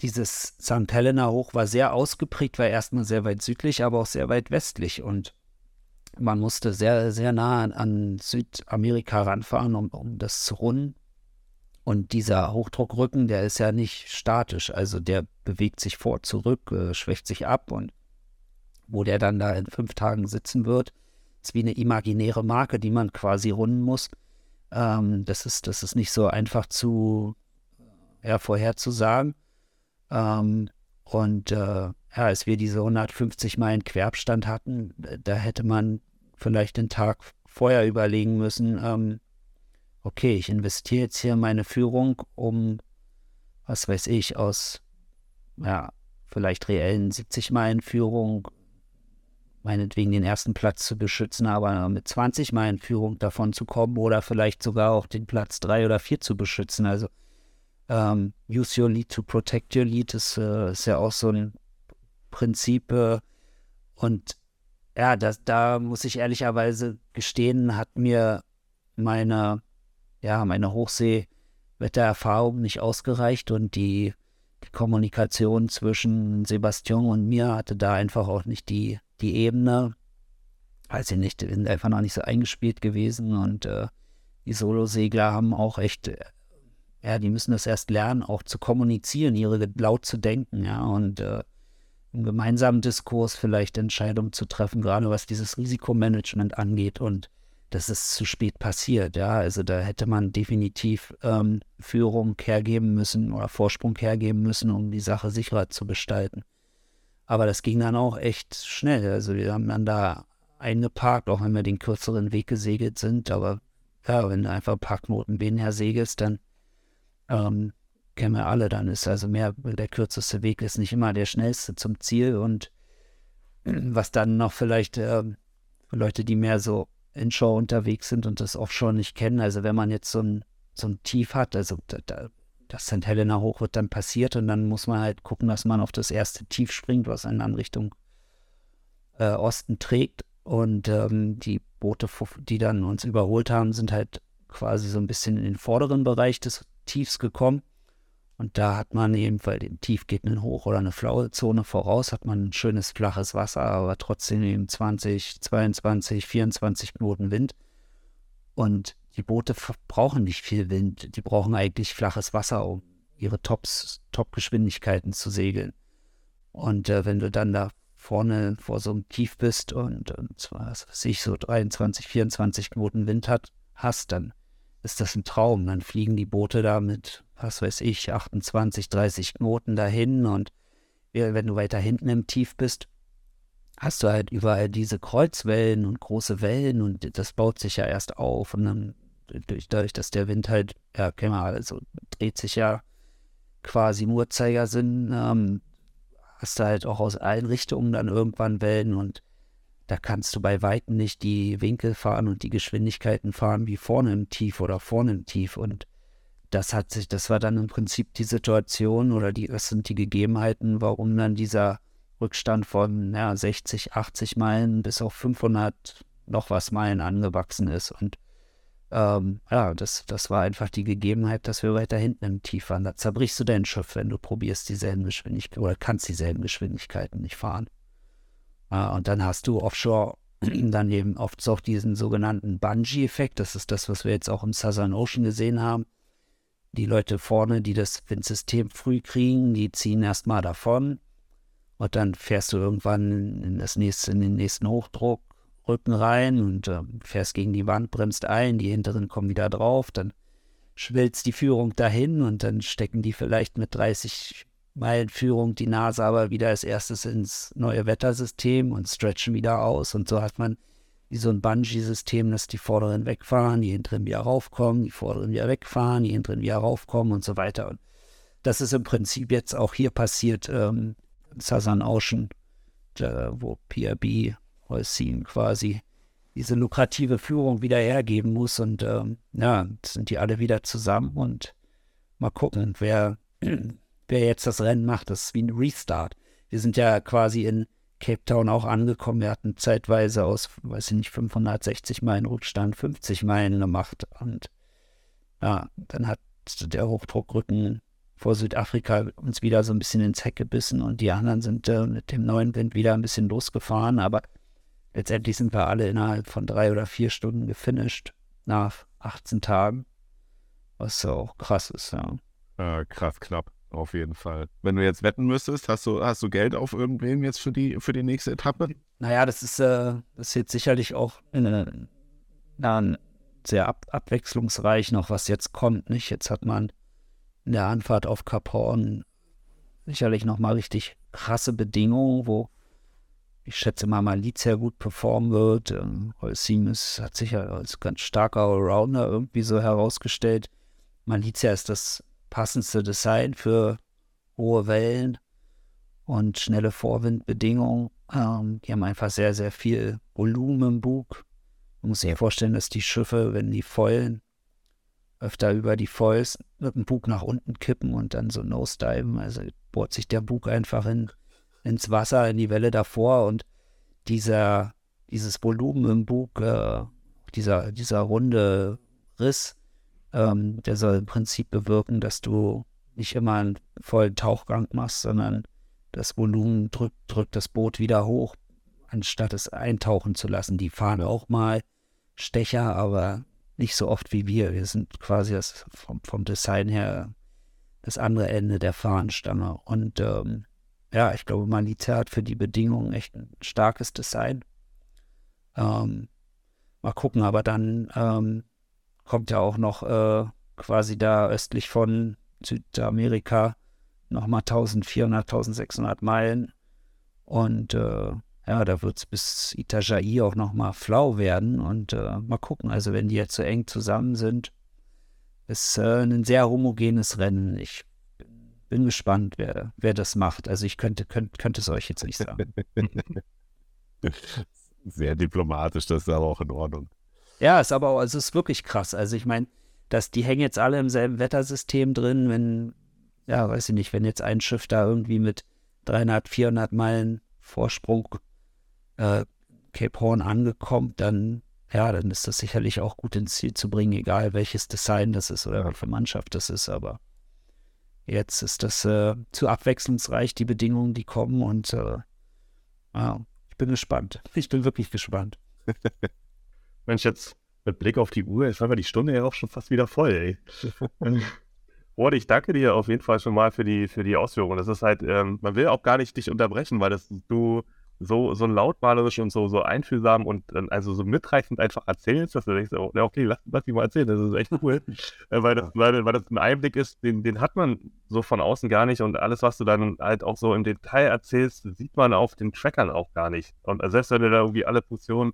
dieses St. Helena Hoch war sehr ausgeprägt, war erstmal sehr weit südlich, aber auch sehr weit westlich. Und man musste sehr, sehr nah an Südamerika ranfahren, um, um das zu runden. Und dieser Hochdruckrücken, der ist ja nicht statisch, also der bewegt sich vor, zurück, äh, schwächt sich ab und wo der dann da in fünf Tagen sitzen wird, ist wie eine imaginäre Marke, die man quasi runden muss. Ähm, das, ist, das ist nicht so einfach zu ja, vorherzusagen. Ähm, und äh, ja, als wir diese 150 Meilen Querbstand hatten, da hätte man vielleicht den Tag vorher überlegen müssen, ähm, okay, ich investiere jetzt hier meine Führung, um, was weiß ich, aus ja, vielleicht reellen 70 Meilen Führung meinetwegen den ersten Platz zu beschützen, aber mit 20 Meilen Führung davon zu kommen oder vielleicht sogar auch den Platz 3 oder 4 zu beschützen. Also ähm, use your lead to protect your lead ist, äh, ist ja auch so ein Prinzip. Äh, und ja, das, da muss ich ehrlicherweise gestehen, hat mir meine, ja, meine Hochseewettererfahrung nicht ausgereicht und die, die Kommunikation zwischen Sebastian und mir hatte da einfach auch nicht die die Ebene, weiß ich nicht, sind einfach noch nicht so eingespielt gewesen und äh, die Solosegler haben auch echt, äh, ja, die müssen das erst lernen, auch zu kommunizieren, ihre laut zu denken, ja, und äh, im gemeinsamen Diskurs vielleicht Entscheidungen zu treffen, gerade was dieses Risikomanagement angeht und das ist zu spät passiert, ja, also da hätte man definitiv ähm, Führung hergeben müssen oder Vorsprung hergeben müssen, um die Sache sicherer zu gestalten. Aber das ging dann auch echt schnell. Also wir haben dann da eingeparkt, auch wenn wir den kürzeren Weg gesegelt sind. Aber ja, wenn du einfach ein paar Knoten her segelst, dann ähm, kennen wir alle, dann ist also mehr, der kürzeste Weg ist nicht immer der schnellste zum Ziel. Und was dann noch vielleicht für Leute, die mehr so Inshore unterwegs sind und das Offshore nicht kennen, also wenn man jetzt so ein, so ein Tief hat, also da, da, das St. Helena hoch wird dann passiert und dann muss man halt gucken, dass man auf das erste Tief springt, was einen dann Richtung äh, Osten trägt. Und ähm, die Boote, die dann uns überholt haben, sind halt quasi so ein bisschen in den vorderen Bereich des Tiefs gekommen. Und da hat man eben, weil den Tief geht einen hoch oder eine flaue Zone voraus, hat man ein schönes flaches Wasser, aber trotzdem eben 20, 22, 24 Knoten Wind. Und die Boote brauchen nicht viel Wind, die brauchen eigentlich flaches Wasser, um ihre Top-Geschwindigkeiten zu segeln. Und äh, wenn du dann da vorne vor so einem Tief bist und, und zwar, was weiß ich, so 23, 24 Knoten Wind hat, hast, dann ist das ein Traum. Dann fliegen die Boote da mit, was weiß ich, 28, 30 Knoten dahin und wenn du weiter hinten im Tief bist, hast du halt überall diese Kreuzwellen und große Wellen und das baut sich ja erst auf und dann durch, dadurch, dass der Wind halt, ja, kennen wir also dreht sich ja quasi im Uhrzeigersinn, ähm, hast du halt auch aus allen Richtungen dann irgendwann Wellen und da kannst du bei Weitem nicht die Winkel fahren und die Geschwindigkeiten fahren wie vorne im Tief oder vorne im Tief. Und das hat sich, das war dann im Prinzip die Situation oder die, das sind die Gegebenheiten, warum dann dieser Rückstand von ja, 60, 80 Meilen bis auf 500 noch was Meilen angewachsen ist. Und ähm, ja, das, das war einfach die Gegebenheit, dass wir weiter hinten im Tief waren. Da zerbrichst du dein Schiff, wenn du probierst dieselben Geschwindigkeiten oder kannst dieselben Geschwindigkeiten nicht fahren. Äh, und dann hast du offshore dann eben oft so diesen sogenannten Bungee-Effekt. Das ist das, was wir jetzt auch im Southern Ocean gesehen haben. Die Leute vorne, die das Windsystem früh kriegen, die ziehen erstmal davon. Und dann fährst du irgendwann in, das nächste, in den nächsten Hochdruck Rücken rein und äh, fährst gegen die Wand, bremst ein, die hinteren kommen wieder drauf, dann schwilzt die Führung dahin und dann stecken die vielleicht mit 30 Meilen Führung die Nase aber wieder als erstes ins neue Wettersystem und stretchen wieder aus und so hat man wie so ein Bungee-System, dass die Vorderen wegfahren, die Hinteren wieder raufkommen, die Vorderen wieder wegfahren, die Hinteren wieder raufkommen und so weiter. Und das ist im Prinzip jetzt auch hier passiert ähm, Southern Ocean, wo PRB Holcim quasi diese lukrative Führung wieder hergeben muss. Und ähm, ja, sind die alle wieder zusammen und mal gucken, wer, wer jetzt das Rennen macht. Das ist wie ein Restart. Wir sind ja quasi in Cape Town auch angekommen. Wir hatten zeitweise aus, weiß ich nicht, 560 Meilen Rückstand 50 Meilen gemacht. Und ja, dann hat der Hochdruckrücken vor Südafrika uns wieder so ein bisschen ins Heck gebissen und die anderen sind äh, mit dem neuen Wind wieder ein bisschen losgefahren. Aber letztendlich sind wir alle innerhalb von drei oder vier Stunden gefinisht nach 18 Tagen. Was ja auch krass ist, ja. Äh, krass knapp, auf jeden Fall. Wenn du jetzt wetten müsstest, hast du, hast du Geld auf irgendwen jetzt für die, für die nächste Etappe? Naja, das ist, äh, das ist jetzt sicherlich auch eine, eine sehr ab, abwechslungsreich noch, was jetzt kommt. Nicht? Jetzt hat man in der Anfahrt auf Cap Horn sicherlich nochmal richtig krasse Bedingungen, wo ich schätze mal, Malizia gut performen wird. Ähm, Holcim hat sich ja als ganz starker Allrounder irgendwie so herausgestellt. Malizia ist das passendste Design für hohe Wellen und schnelle Vorwindbedingungen. Ähm, die haben einfach sehr, sehr viel Volumen im Bug. Man muss sich vorstellen, dass die Schiffe, wenn die Foilen, öfter über die Foils mit dem Bug nach unten kippen und dann so nosediven. Also bohrt sich der Bug einfach in ins Wasser, in die Welle davor und dieser, dieses Volumen im Bug, äh, dieser, dieser runde Riss, ähm, der soll im Prinzip bewirken, dass du nicht immer einen vollen Tauchgang machst, sondern das Volumen drückt, drückt das Boot wieder hoch, anstatt es eintauchen zu lassen. Die fahren auch mal Stecher, aber nicht so oft wie wir. Wir sind quasi das, vom, vom Design her das andere Ende der Fahnenstange. Und ähm, ja, ich glaube, Malizia hat für die Bedingungen echt ein starkes Design. Ähm, mal gucken, aber dann ähm, kommt ja auch noch äh, quasi da östlich von Südamerika nochmal 1400, 1600 Meilen. Und äh, ja, da wird es bis Itajaí auch nochmal flau werden. Und äh, mal gucken, also wenn die jetzt so eng zusammen sind, ist äh, ein sehr homogenes Rennen. Ich bin gespannt, wer, wer das macht. Also ich könnte, könnte, könnte es euch jetzt nicht sagen. Sehr diplomatisch, das ist aber auch in Ordnung. Ja, ist aber auch, also ist wirklich krass. Also ich meine, dass die hängen jetzt alle im selben Wettersystem drin, wenn, ja, weiß ich nicht, wenn jetzt ein Schiff da irgendwie mit 300, 400 Meilen Vorsprung äh, Cape Horn angekommen, dann, ja, dann ist das sicherlich auch gut ins Ziel zu bringen, egal welches Design das ist oder welche Mannschaft das ist, aber jetzt ist das äh, zu abwechslungsreich, die Bedingungen, die kommen und äh, ja, ich bin gespannt. Ich bin wirklich gespannt. Mensch, jetzt mit Blick auf die Uhr, haben wir die Stunde ja auch schon fast wieder voll, ey. Robert, ich danke dir auf jeden Fall schon mal für die, für die Ausführung. Das ist halt, ähm, man will auch gar nicht dich unterbrechen, weil das du so, so lautmalerisch und so, so einfühlsam und äh, also so mitreißend einfach erzählst, dass du denkst, oh, okay, lass, lass mich mal erzählen, das ist echt cool. äh, weil, das, weil, weil das ein Einblick ist, den, den hat man so von außen gar nicht und alles, was du dann halt auch so im Detail erzählst, sieht man auf den Trackern auch gar nicht. Und selbst wenn du da irgendwie alle Funktionen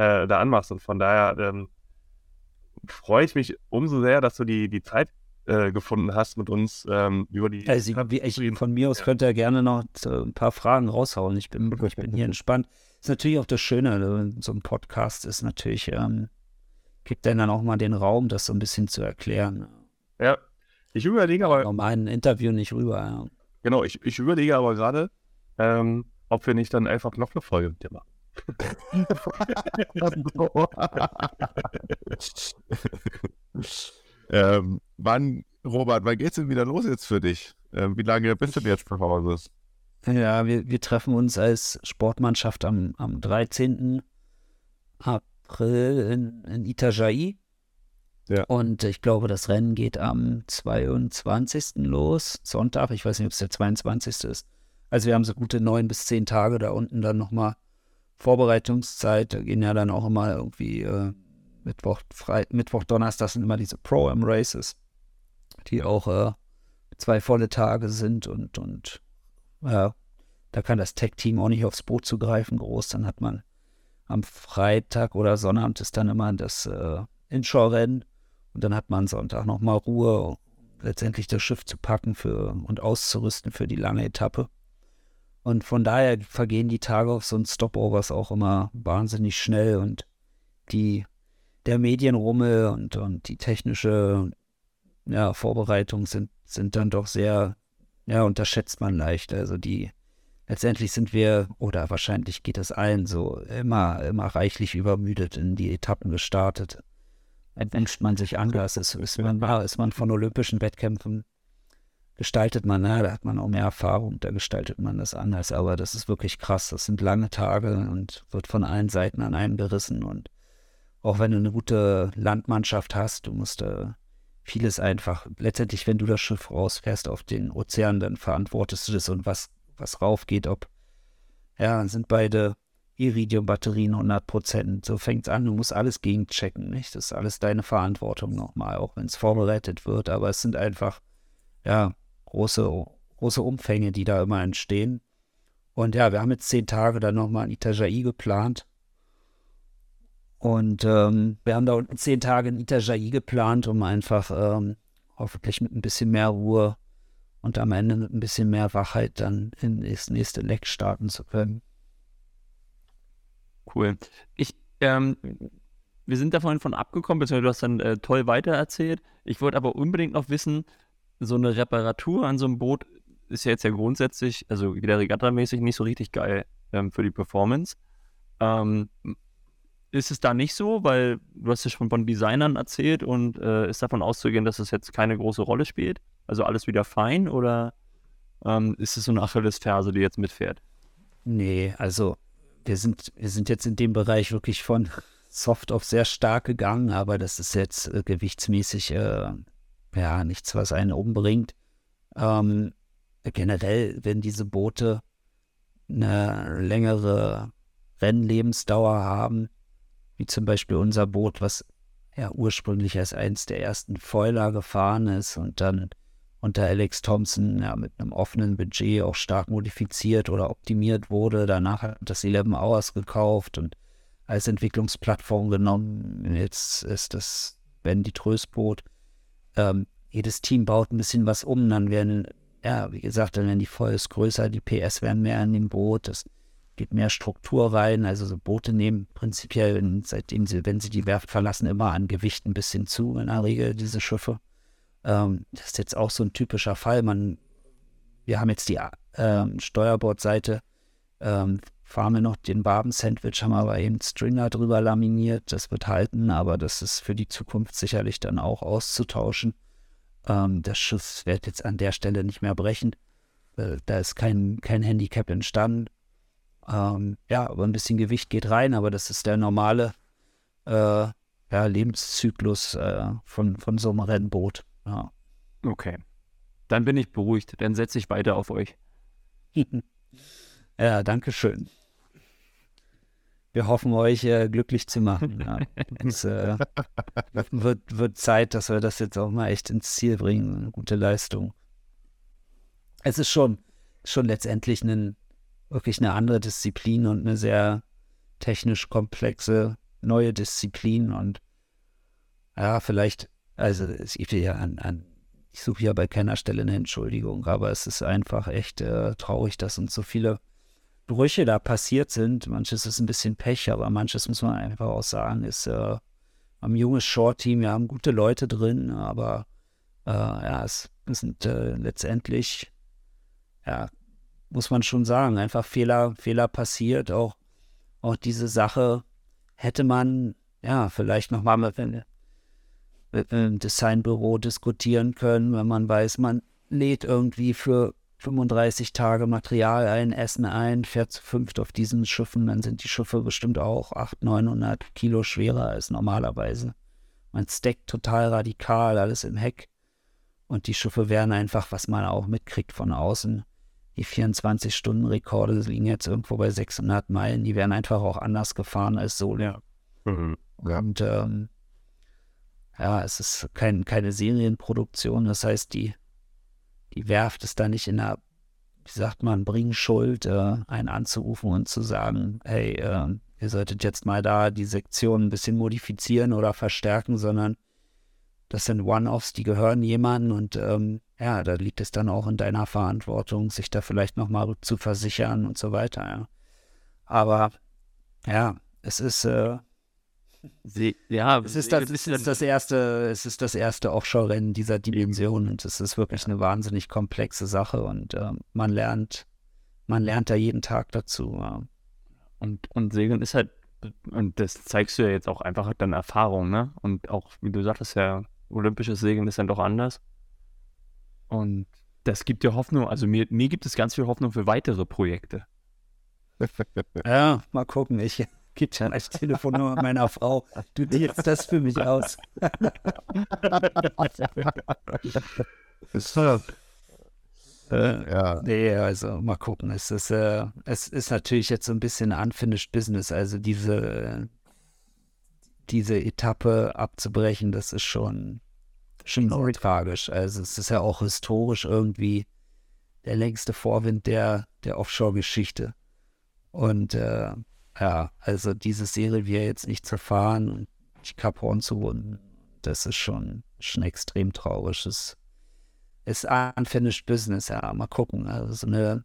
äh, da anmachst und von daher ähm, freue ich mich umso sehr, dass du die, die Zeit äh, gefunden hast mit uns ähm, über die. Also, ich, von mir aus ja. könnte er gerne noch ein paar Fragen raushauen. Ich bin, ich bin hier entspannt. Ist natürlich auch das Schöne, so ein Podcast ist natürlich, ähm, gibt dann auch mal den Raum, das so ein bisschen zu erklären. Ja, ich überlege aber. Normal ein Interview nicht rüber, ja. Genau, ich, ich überlege aber gerade, ähm, ob wir nicht dann einfach noch eine Folge mit dir machen. ähm, wann, Robert, wann geht's denn wieder los jetzt für dich? Ähm, wie lange bist du jetzt zu Hause? Ja, wir, wir treffen uns als Sportmannschaft am, am 13. April in, in Itajaí. Ja. Und ich glaube, das Rennen geht am 22. los, Sonntag. Ich weiß nicht, ob es der 22. ist. Also wir haben so gute neun bis zehn Tage da unten dann nochmal Vorbereitungszeit. Da gehen ja dann auch immer irgendwie äh, Mittwoch, Frei Mittwoch, Donnerstag sind immer diese Pro-Am-Races, die auch äh, zwei volle Tage sind und, und ja, da kann das Tech-Team auch nicht aufs Boot zugreifen, groß. Dann hat man am Freitag oder Sonnabend ist dann immer das äh, Inshore-Rennen und dann hat man Sonntag nochmal Ruhe, letztendlich das Schiff zu packen für, und auszurüsten für die lange Etappe. Und von daher vergehen die Tage auf so ein Stopovers auch immer wahnsinnig schnell und die der Medienrummel und, und die technische ja, Vorbereitung sind, sind dann doch sehr, ja, unterschätzt man leicht. Also die, letztendlich sind wir, oder wahrscheinlich geht es allen so, immer, immer reichlich übermüdet in die Etappen gestartet. Wünscht man sich anders, ist, ist, man, ist man von olympischen Wettkämpfen gestaltet man, na, da hat man auch mehr Erfahrung, da gestaltet man das anders. Aber das ist wirklich krass. Das sind lange Tage und wird von allen Seiten an einem gerissen und auch wenn du eine gute Landmannschaft hast, du musst äh, vieles einfach, letztendlich, wenn du das Schiff rausfährst auf den Ozean, dann verantwortest du das und was, was raufgeht, ob, ja, sind beide Iridium-Batterien 100 Prozent. So fängt es an, du musst alles gegenchecken, nicht? Das ist alles deine Verantwortung nochmal, auch wenn es vorbereitet wird, aber es sind einfach, ja, große, große Umfänge, die da immer entstehen. Und ja, wir haben jetzt zehn Tage dann nochmal in Itajaí geplant. Und ähm, wir haben da unten zehn Tage in Itajaí geplant, um einfach ähm, hoffentlich mit ein bisschen mehr Ruhe und am Ende mit ein bisschen mehr Wachheit dann in das nächste Leck starten zu können. Cool. Ich, ähm, wir sind davon von abgekommen, beziehungsweise du hast dann äh, toll weitererzählt. Ich wollte aber unbedingt noch wissen, so eine Reparatur an so einem Boot ist ja jetzt ja grundsätzlich, also wieder regattamäßig nicht so richtig geil ähm, für die Performance. Ähm, ist es da nicht so, weil du hast ja schon von Designern erzählt und äh, ist davon auszugehen, dass es jetzt keine große Rolle spielt? Also alles wieder fein oder ähm, ist es so eine Achillesferse, die jetzt mitfährt? Nee, also wir sind, wir sind jetzt in dem Bereich wirklich von soft auf sehr stark gegangen, aber das ist jetzt äh, gewichtsmäßig äh, ja nichts, was einen umbringt. Ähm, generell, wenn diese Boote eine längere Rennlebensdauer haben, wie zum Beispiel unser Boot, was ja ursprünglich als eins der ersten Foiler gefahren ist und dann unter Alex Thompson ja, mit einem offenen Budget auch stark modifiziert oder optimiert wurde. Danach hat das 11 Hours gekauft und als Entwicklungsplattform genommen. Jetzt ist das Ben die Tröstboot. Ähm, jedes Team baut ein bisschen was um, dann werden, ja, wie gesagt, dann werden die Foils größer, die PS werden mehr in dem Boot, es geht mehr Struktur rein. Also so Boote nehmen prinzipiell, seitdem sie, wenn sie die Werft verlassen, immer an Gewicht ein bisschen zu, in der Regel, diese Schiffe. Ähm, das ist jetzt auch so ein typischer Fall. Man, wir haben jetzt die ähm, Steuerbordseite, ähm, fahren wir noch den Barben-Sandwich, haben aber eben Stringer drüber laminiert. Das wird halten, aber das ist für die Zukunft sicherlich dann auch auszutauschen. Ähm, das Schiff wird jetzt an der Stelle nicht mehr brechen. Äh, da ist kein, kein Handicap entstanden. Ähm, ja, aber ein bisschen Gewicht geht rein, aber das ist der normale äh, ja, Lebenszyklus äh, von, von so einem Rennboot. Ja. Okay. Dann bin ich beruhigt. Dann setze ich weiter auf euch. ja, danke schön. Wir hoffen, euch äh, glücklich zu machen. Ja. Es äh, wird, wird Zeit, dass wir das jetzt auch mal echt ins Ziel bringen. Eine gute Leistung. Es ist schon, schon letztendlich ein, wirklich eine andere Disziplin und eine sehr technisch komplexe neue Disziplin. Und ja, vielleicht, also es gibt ja an, an ich suche ja bei keiner Stelle eine Entschuldigung, aber es ist einfach echt äh, traurig, dass uns so viele Brüche da passiert sind. Manches ist ein bisschen Pech, aber manches muss man einfach auch sagen, ist äh, ein junges Short-Team, wir haben gute Leute drin, aber äh, ja, es, sind äh, letztendlich, ja, muss man schon sagen, einfach Fehler, Fehler passiert. Auch, auch diese Sache hätte man, ja, vielleicht nochmal mit, mit einem Designbüro diskutieren können, wenn man weiß, man lädt irgendwie für 35 Tage Material ein, Essen ein, fährt zu fünft auf diesen Schiffen, dann sind die Schiffe bestimmt auch 800, 900 Kilo schwerer als normalerweise. Man stackt total radikal, alles im Heck. Und die Schiffe werden einfach, was man auch mitkriegt von außen, die 24-Stunden-Rekorde liegen jetzt irgendwo bei 600 Meilen, die werden einfach auch anders gefahren als so. Ja. Mhm. Ja. Und ähm, ja, es ist kein, keine Serienproduktion, das heißt, die die Werft ist da nicht in der, wie sagt man, Bringschuld, äh, einen anzurufen und zu sagen, hey, äh, ihr solltet jetzt mal da die Sektion ein bisschen modifizieren oder verstärken, sondern das sind One-Offs, die gehören jemandem und ähm, ja, da liegt es dann auch in deiner Verantwortung, sich da vielleicht nochmal zu versichern und so weiter. Ja. Aber ja, es ist äh, Ja, es ist das, es ist das erste, es ist das erste Offshore-Rennen dieser Dimension und es ist wirklich eine wahnsinnig komplexe Sache und äh, man lernt, man lernt da jeden Tag dazu. Ja. Und, und Segeln ist halt, und das zeigst du ja jetzt auch einfach dann Erfahrung, ne? Und auch, wie du sagtest, ja, olympisches Segeln ist dann doch anders. Und das gibt dir Hoffnung, also mir, mir gibt es ganz viel Hoffnung für weitere Projekte. Ja, mal gucken. Ich, gibt ja als Telefonnummer meiner Frau. Du wählst das für mich aus. äh, ja. Nee, also mal gucken. Es ist, äh, es ist natürlich jetzt so ein bisschen unfinished business. Also diese, diese Etappe abzubrechen, das ist schon, schon sehr tragisch. Also es ist ja auch historisch irgendwie der längste Vorwind der, der Offshore-Geschichte. Und äh, ja, also diese Serie wir jetzt nicht zerfahren und Horn zu wunden, das ist schon, schon extrem traurig. Es ist unfinished business, ja, mal gucken. Also so eine,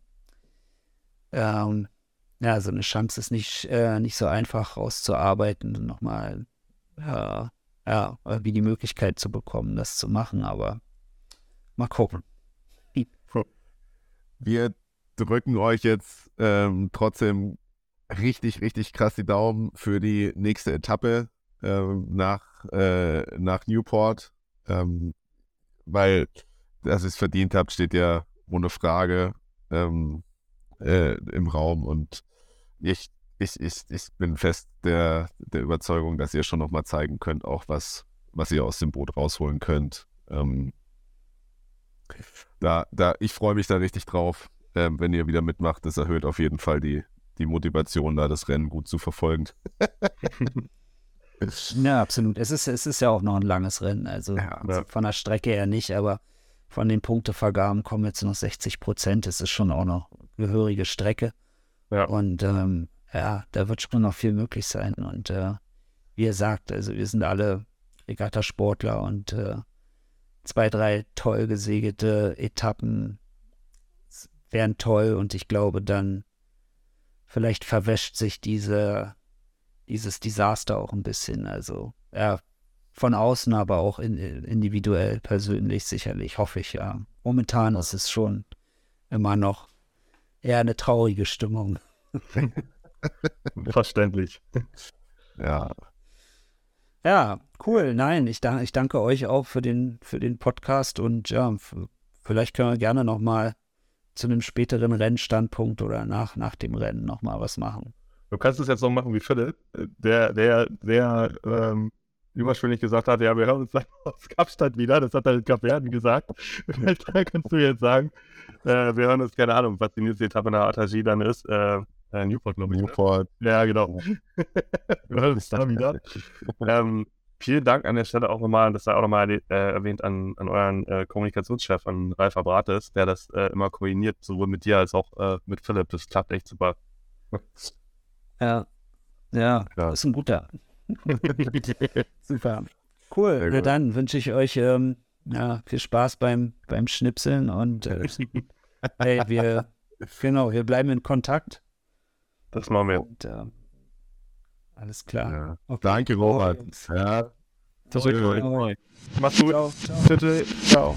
ähm, ja, so eine Chance ist nicht, äh, nicht so einfach rauszuarbeiten und nochmal, ja, ja, wie die Möglichkeit zu bekommen, das zu machen, aber mal gucken. Wir drücken euch jetzt ähm, trotzdem richtig, richtig krass die Daumen für die nächste Etappe äh, nach, äh, nach Newport, ähm, weil, dass ihr es verdient habt, steht ja ohne Frage ähm, äh, im Raum und ich, ich, ich, ich bin fest der, der Überzeugung, dass ihr schon nochmal zeigen könnt, auch was, was ihr aus dem Boot rausholen könnt. Ähm, da, da, ich freue mich da richtig drauf, ähm, wenn ihr wieder mitmacht. Das erhöht auf jeden Fall die, die Motivation, da das Rennen gut zu verfolgen. ja, absolut. Es ist, es ist ja auch noch ein langes Rennen. Also, ja, also von der Strecke her nicht, aber von den Punktevergaben kommen jetzt noch 60 Prozent. Das ist schon auch noch eine gehörige Strecke. Ja. Und ähm, ja, da wird schon noch viel möglich sein. Und äh, wie ihr sagt, also wir sind alle Regattasportler und äh, zwei, drei toll gesegelte Etappen wären toll und ich glaube dann vielleicht verwäscht sich diese, dieses Desaster auch ein bisschen. Also ja, von außen, aber auch in, individuell, persönlich sicherlich, hoffe ich ja. Momentan ist es schon immer noch eher eine traurige Stimmung. Verständlich. Ja. Ja, cool. Nein, ich, da, ich danke euch auch für den, für den Podcast und ja, vielleicht können wir gerne nochmal zu einem späteren Rennstandpunkt oder nach, nach dem Rennen nochmal was machen. Du kannst es jetzt noch machen wie Philipp, der, der, der ähm, überschwänglich gesagt hat, ja, wir hören uns dann aus Kapstadt wieder. Das hat er in Kapverden gesagt. da kannst du jetzt sagen, äh, wir hören uns, keine Ahnung, was die nächste Etappe nach Atagie dann ist. Äh, äh, Newport, glaube ich. ne? Newport. Ja, genau. wir hören uns da wieder. ähm, vielen Dank an der Stelle auch nochmal, das sei auch nochmal äh, erwähnt an, an euren äh, Kommunikationschef, an Ralf Abrates, der das äh, immer koordiniert, sowohl mit dir als auch äh, mit Philipp. Das klappt echt super. Ja, ja, Ja. ist ein guter. Super. Cool. Na dann wünsche ich euch ähm, ja, viel Spaß beim, beim Schnipseln und äh, hey, wir, genau, wir bleiben in Kontakt. Das machen wir. Und, äh, alles klar. Ja. Okay. Danke, Robert. Ja. Zurück. Mach's gut. Ciao, ciao. Bitte. Ciao.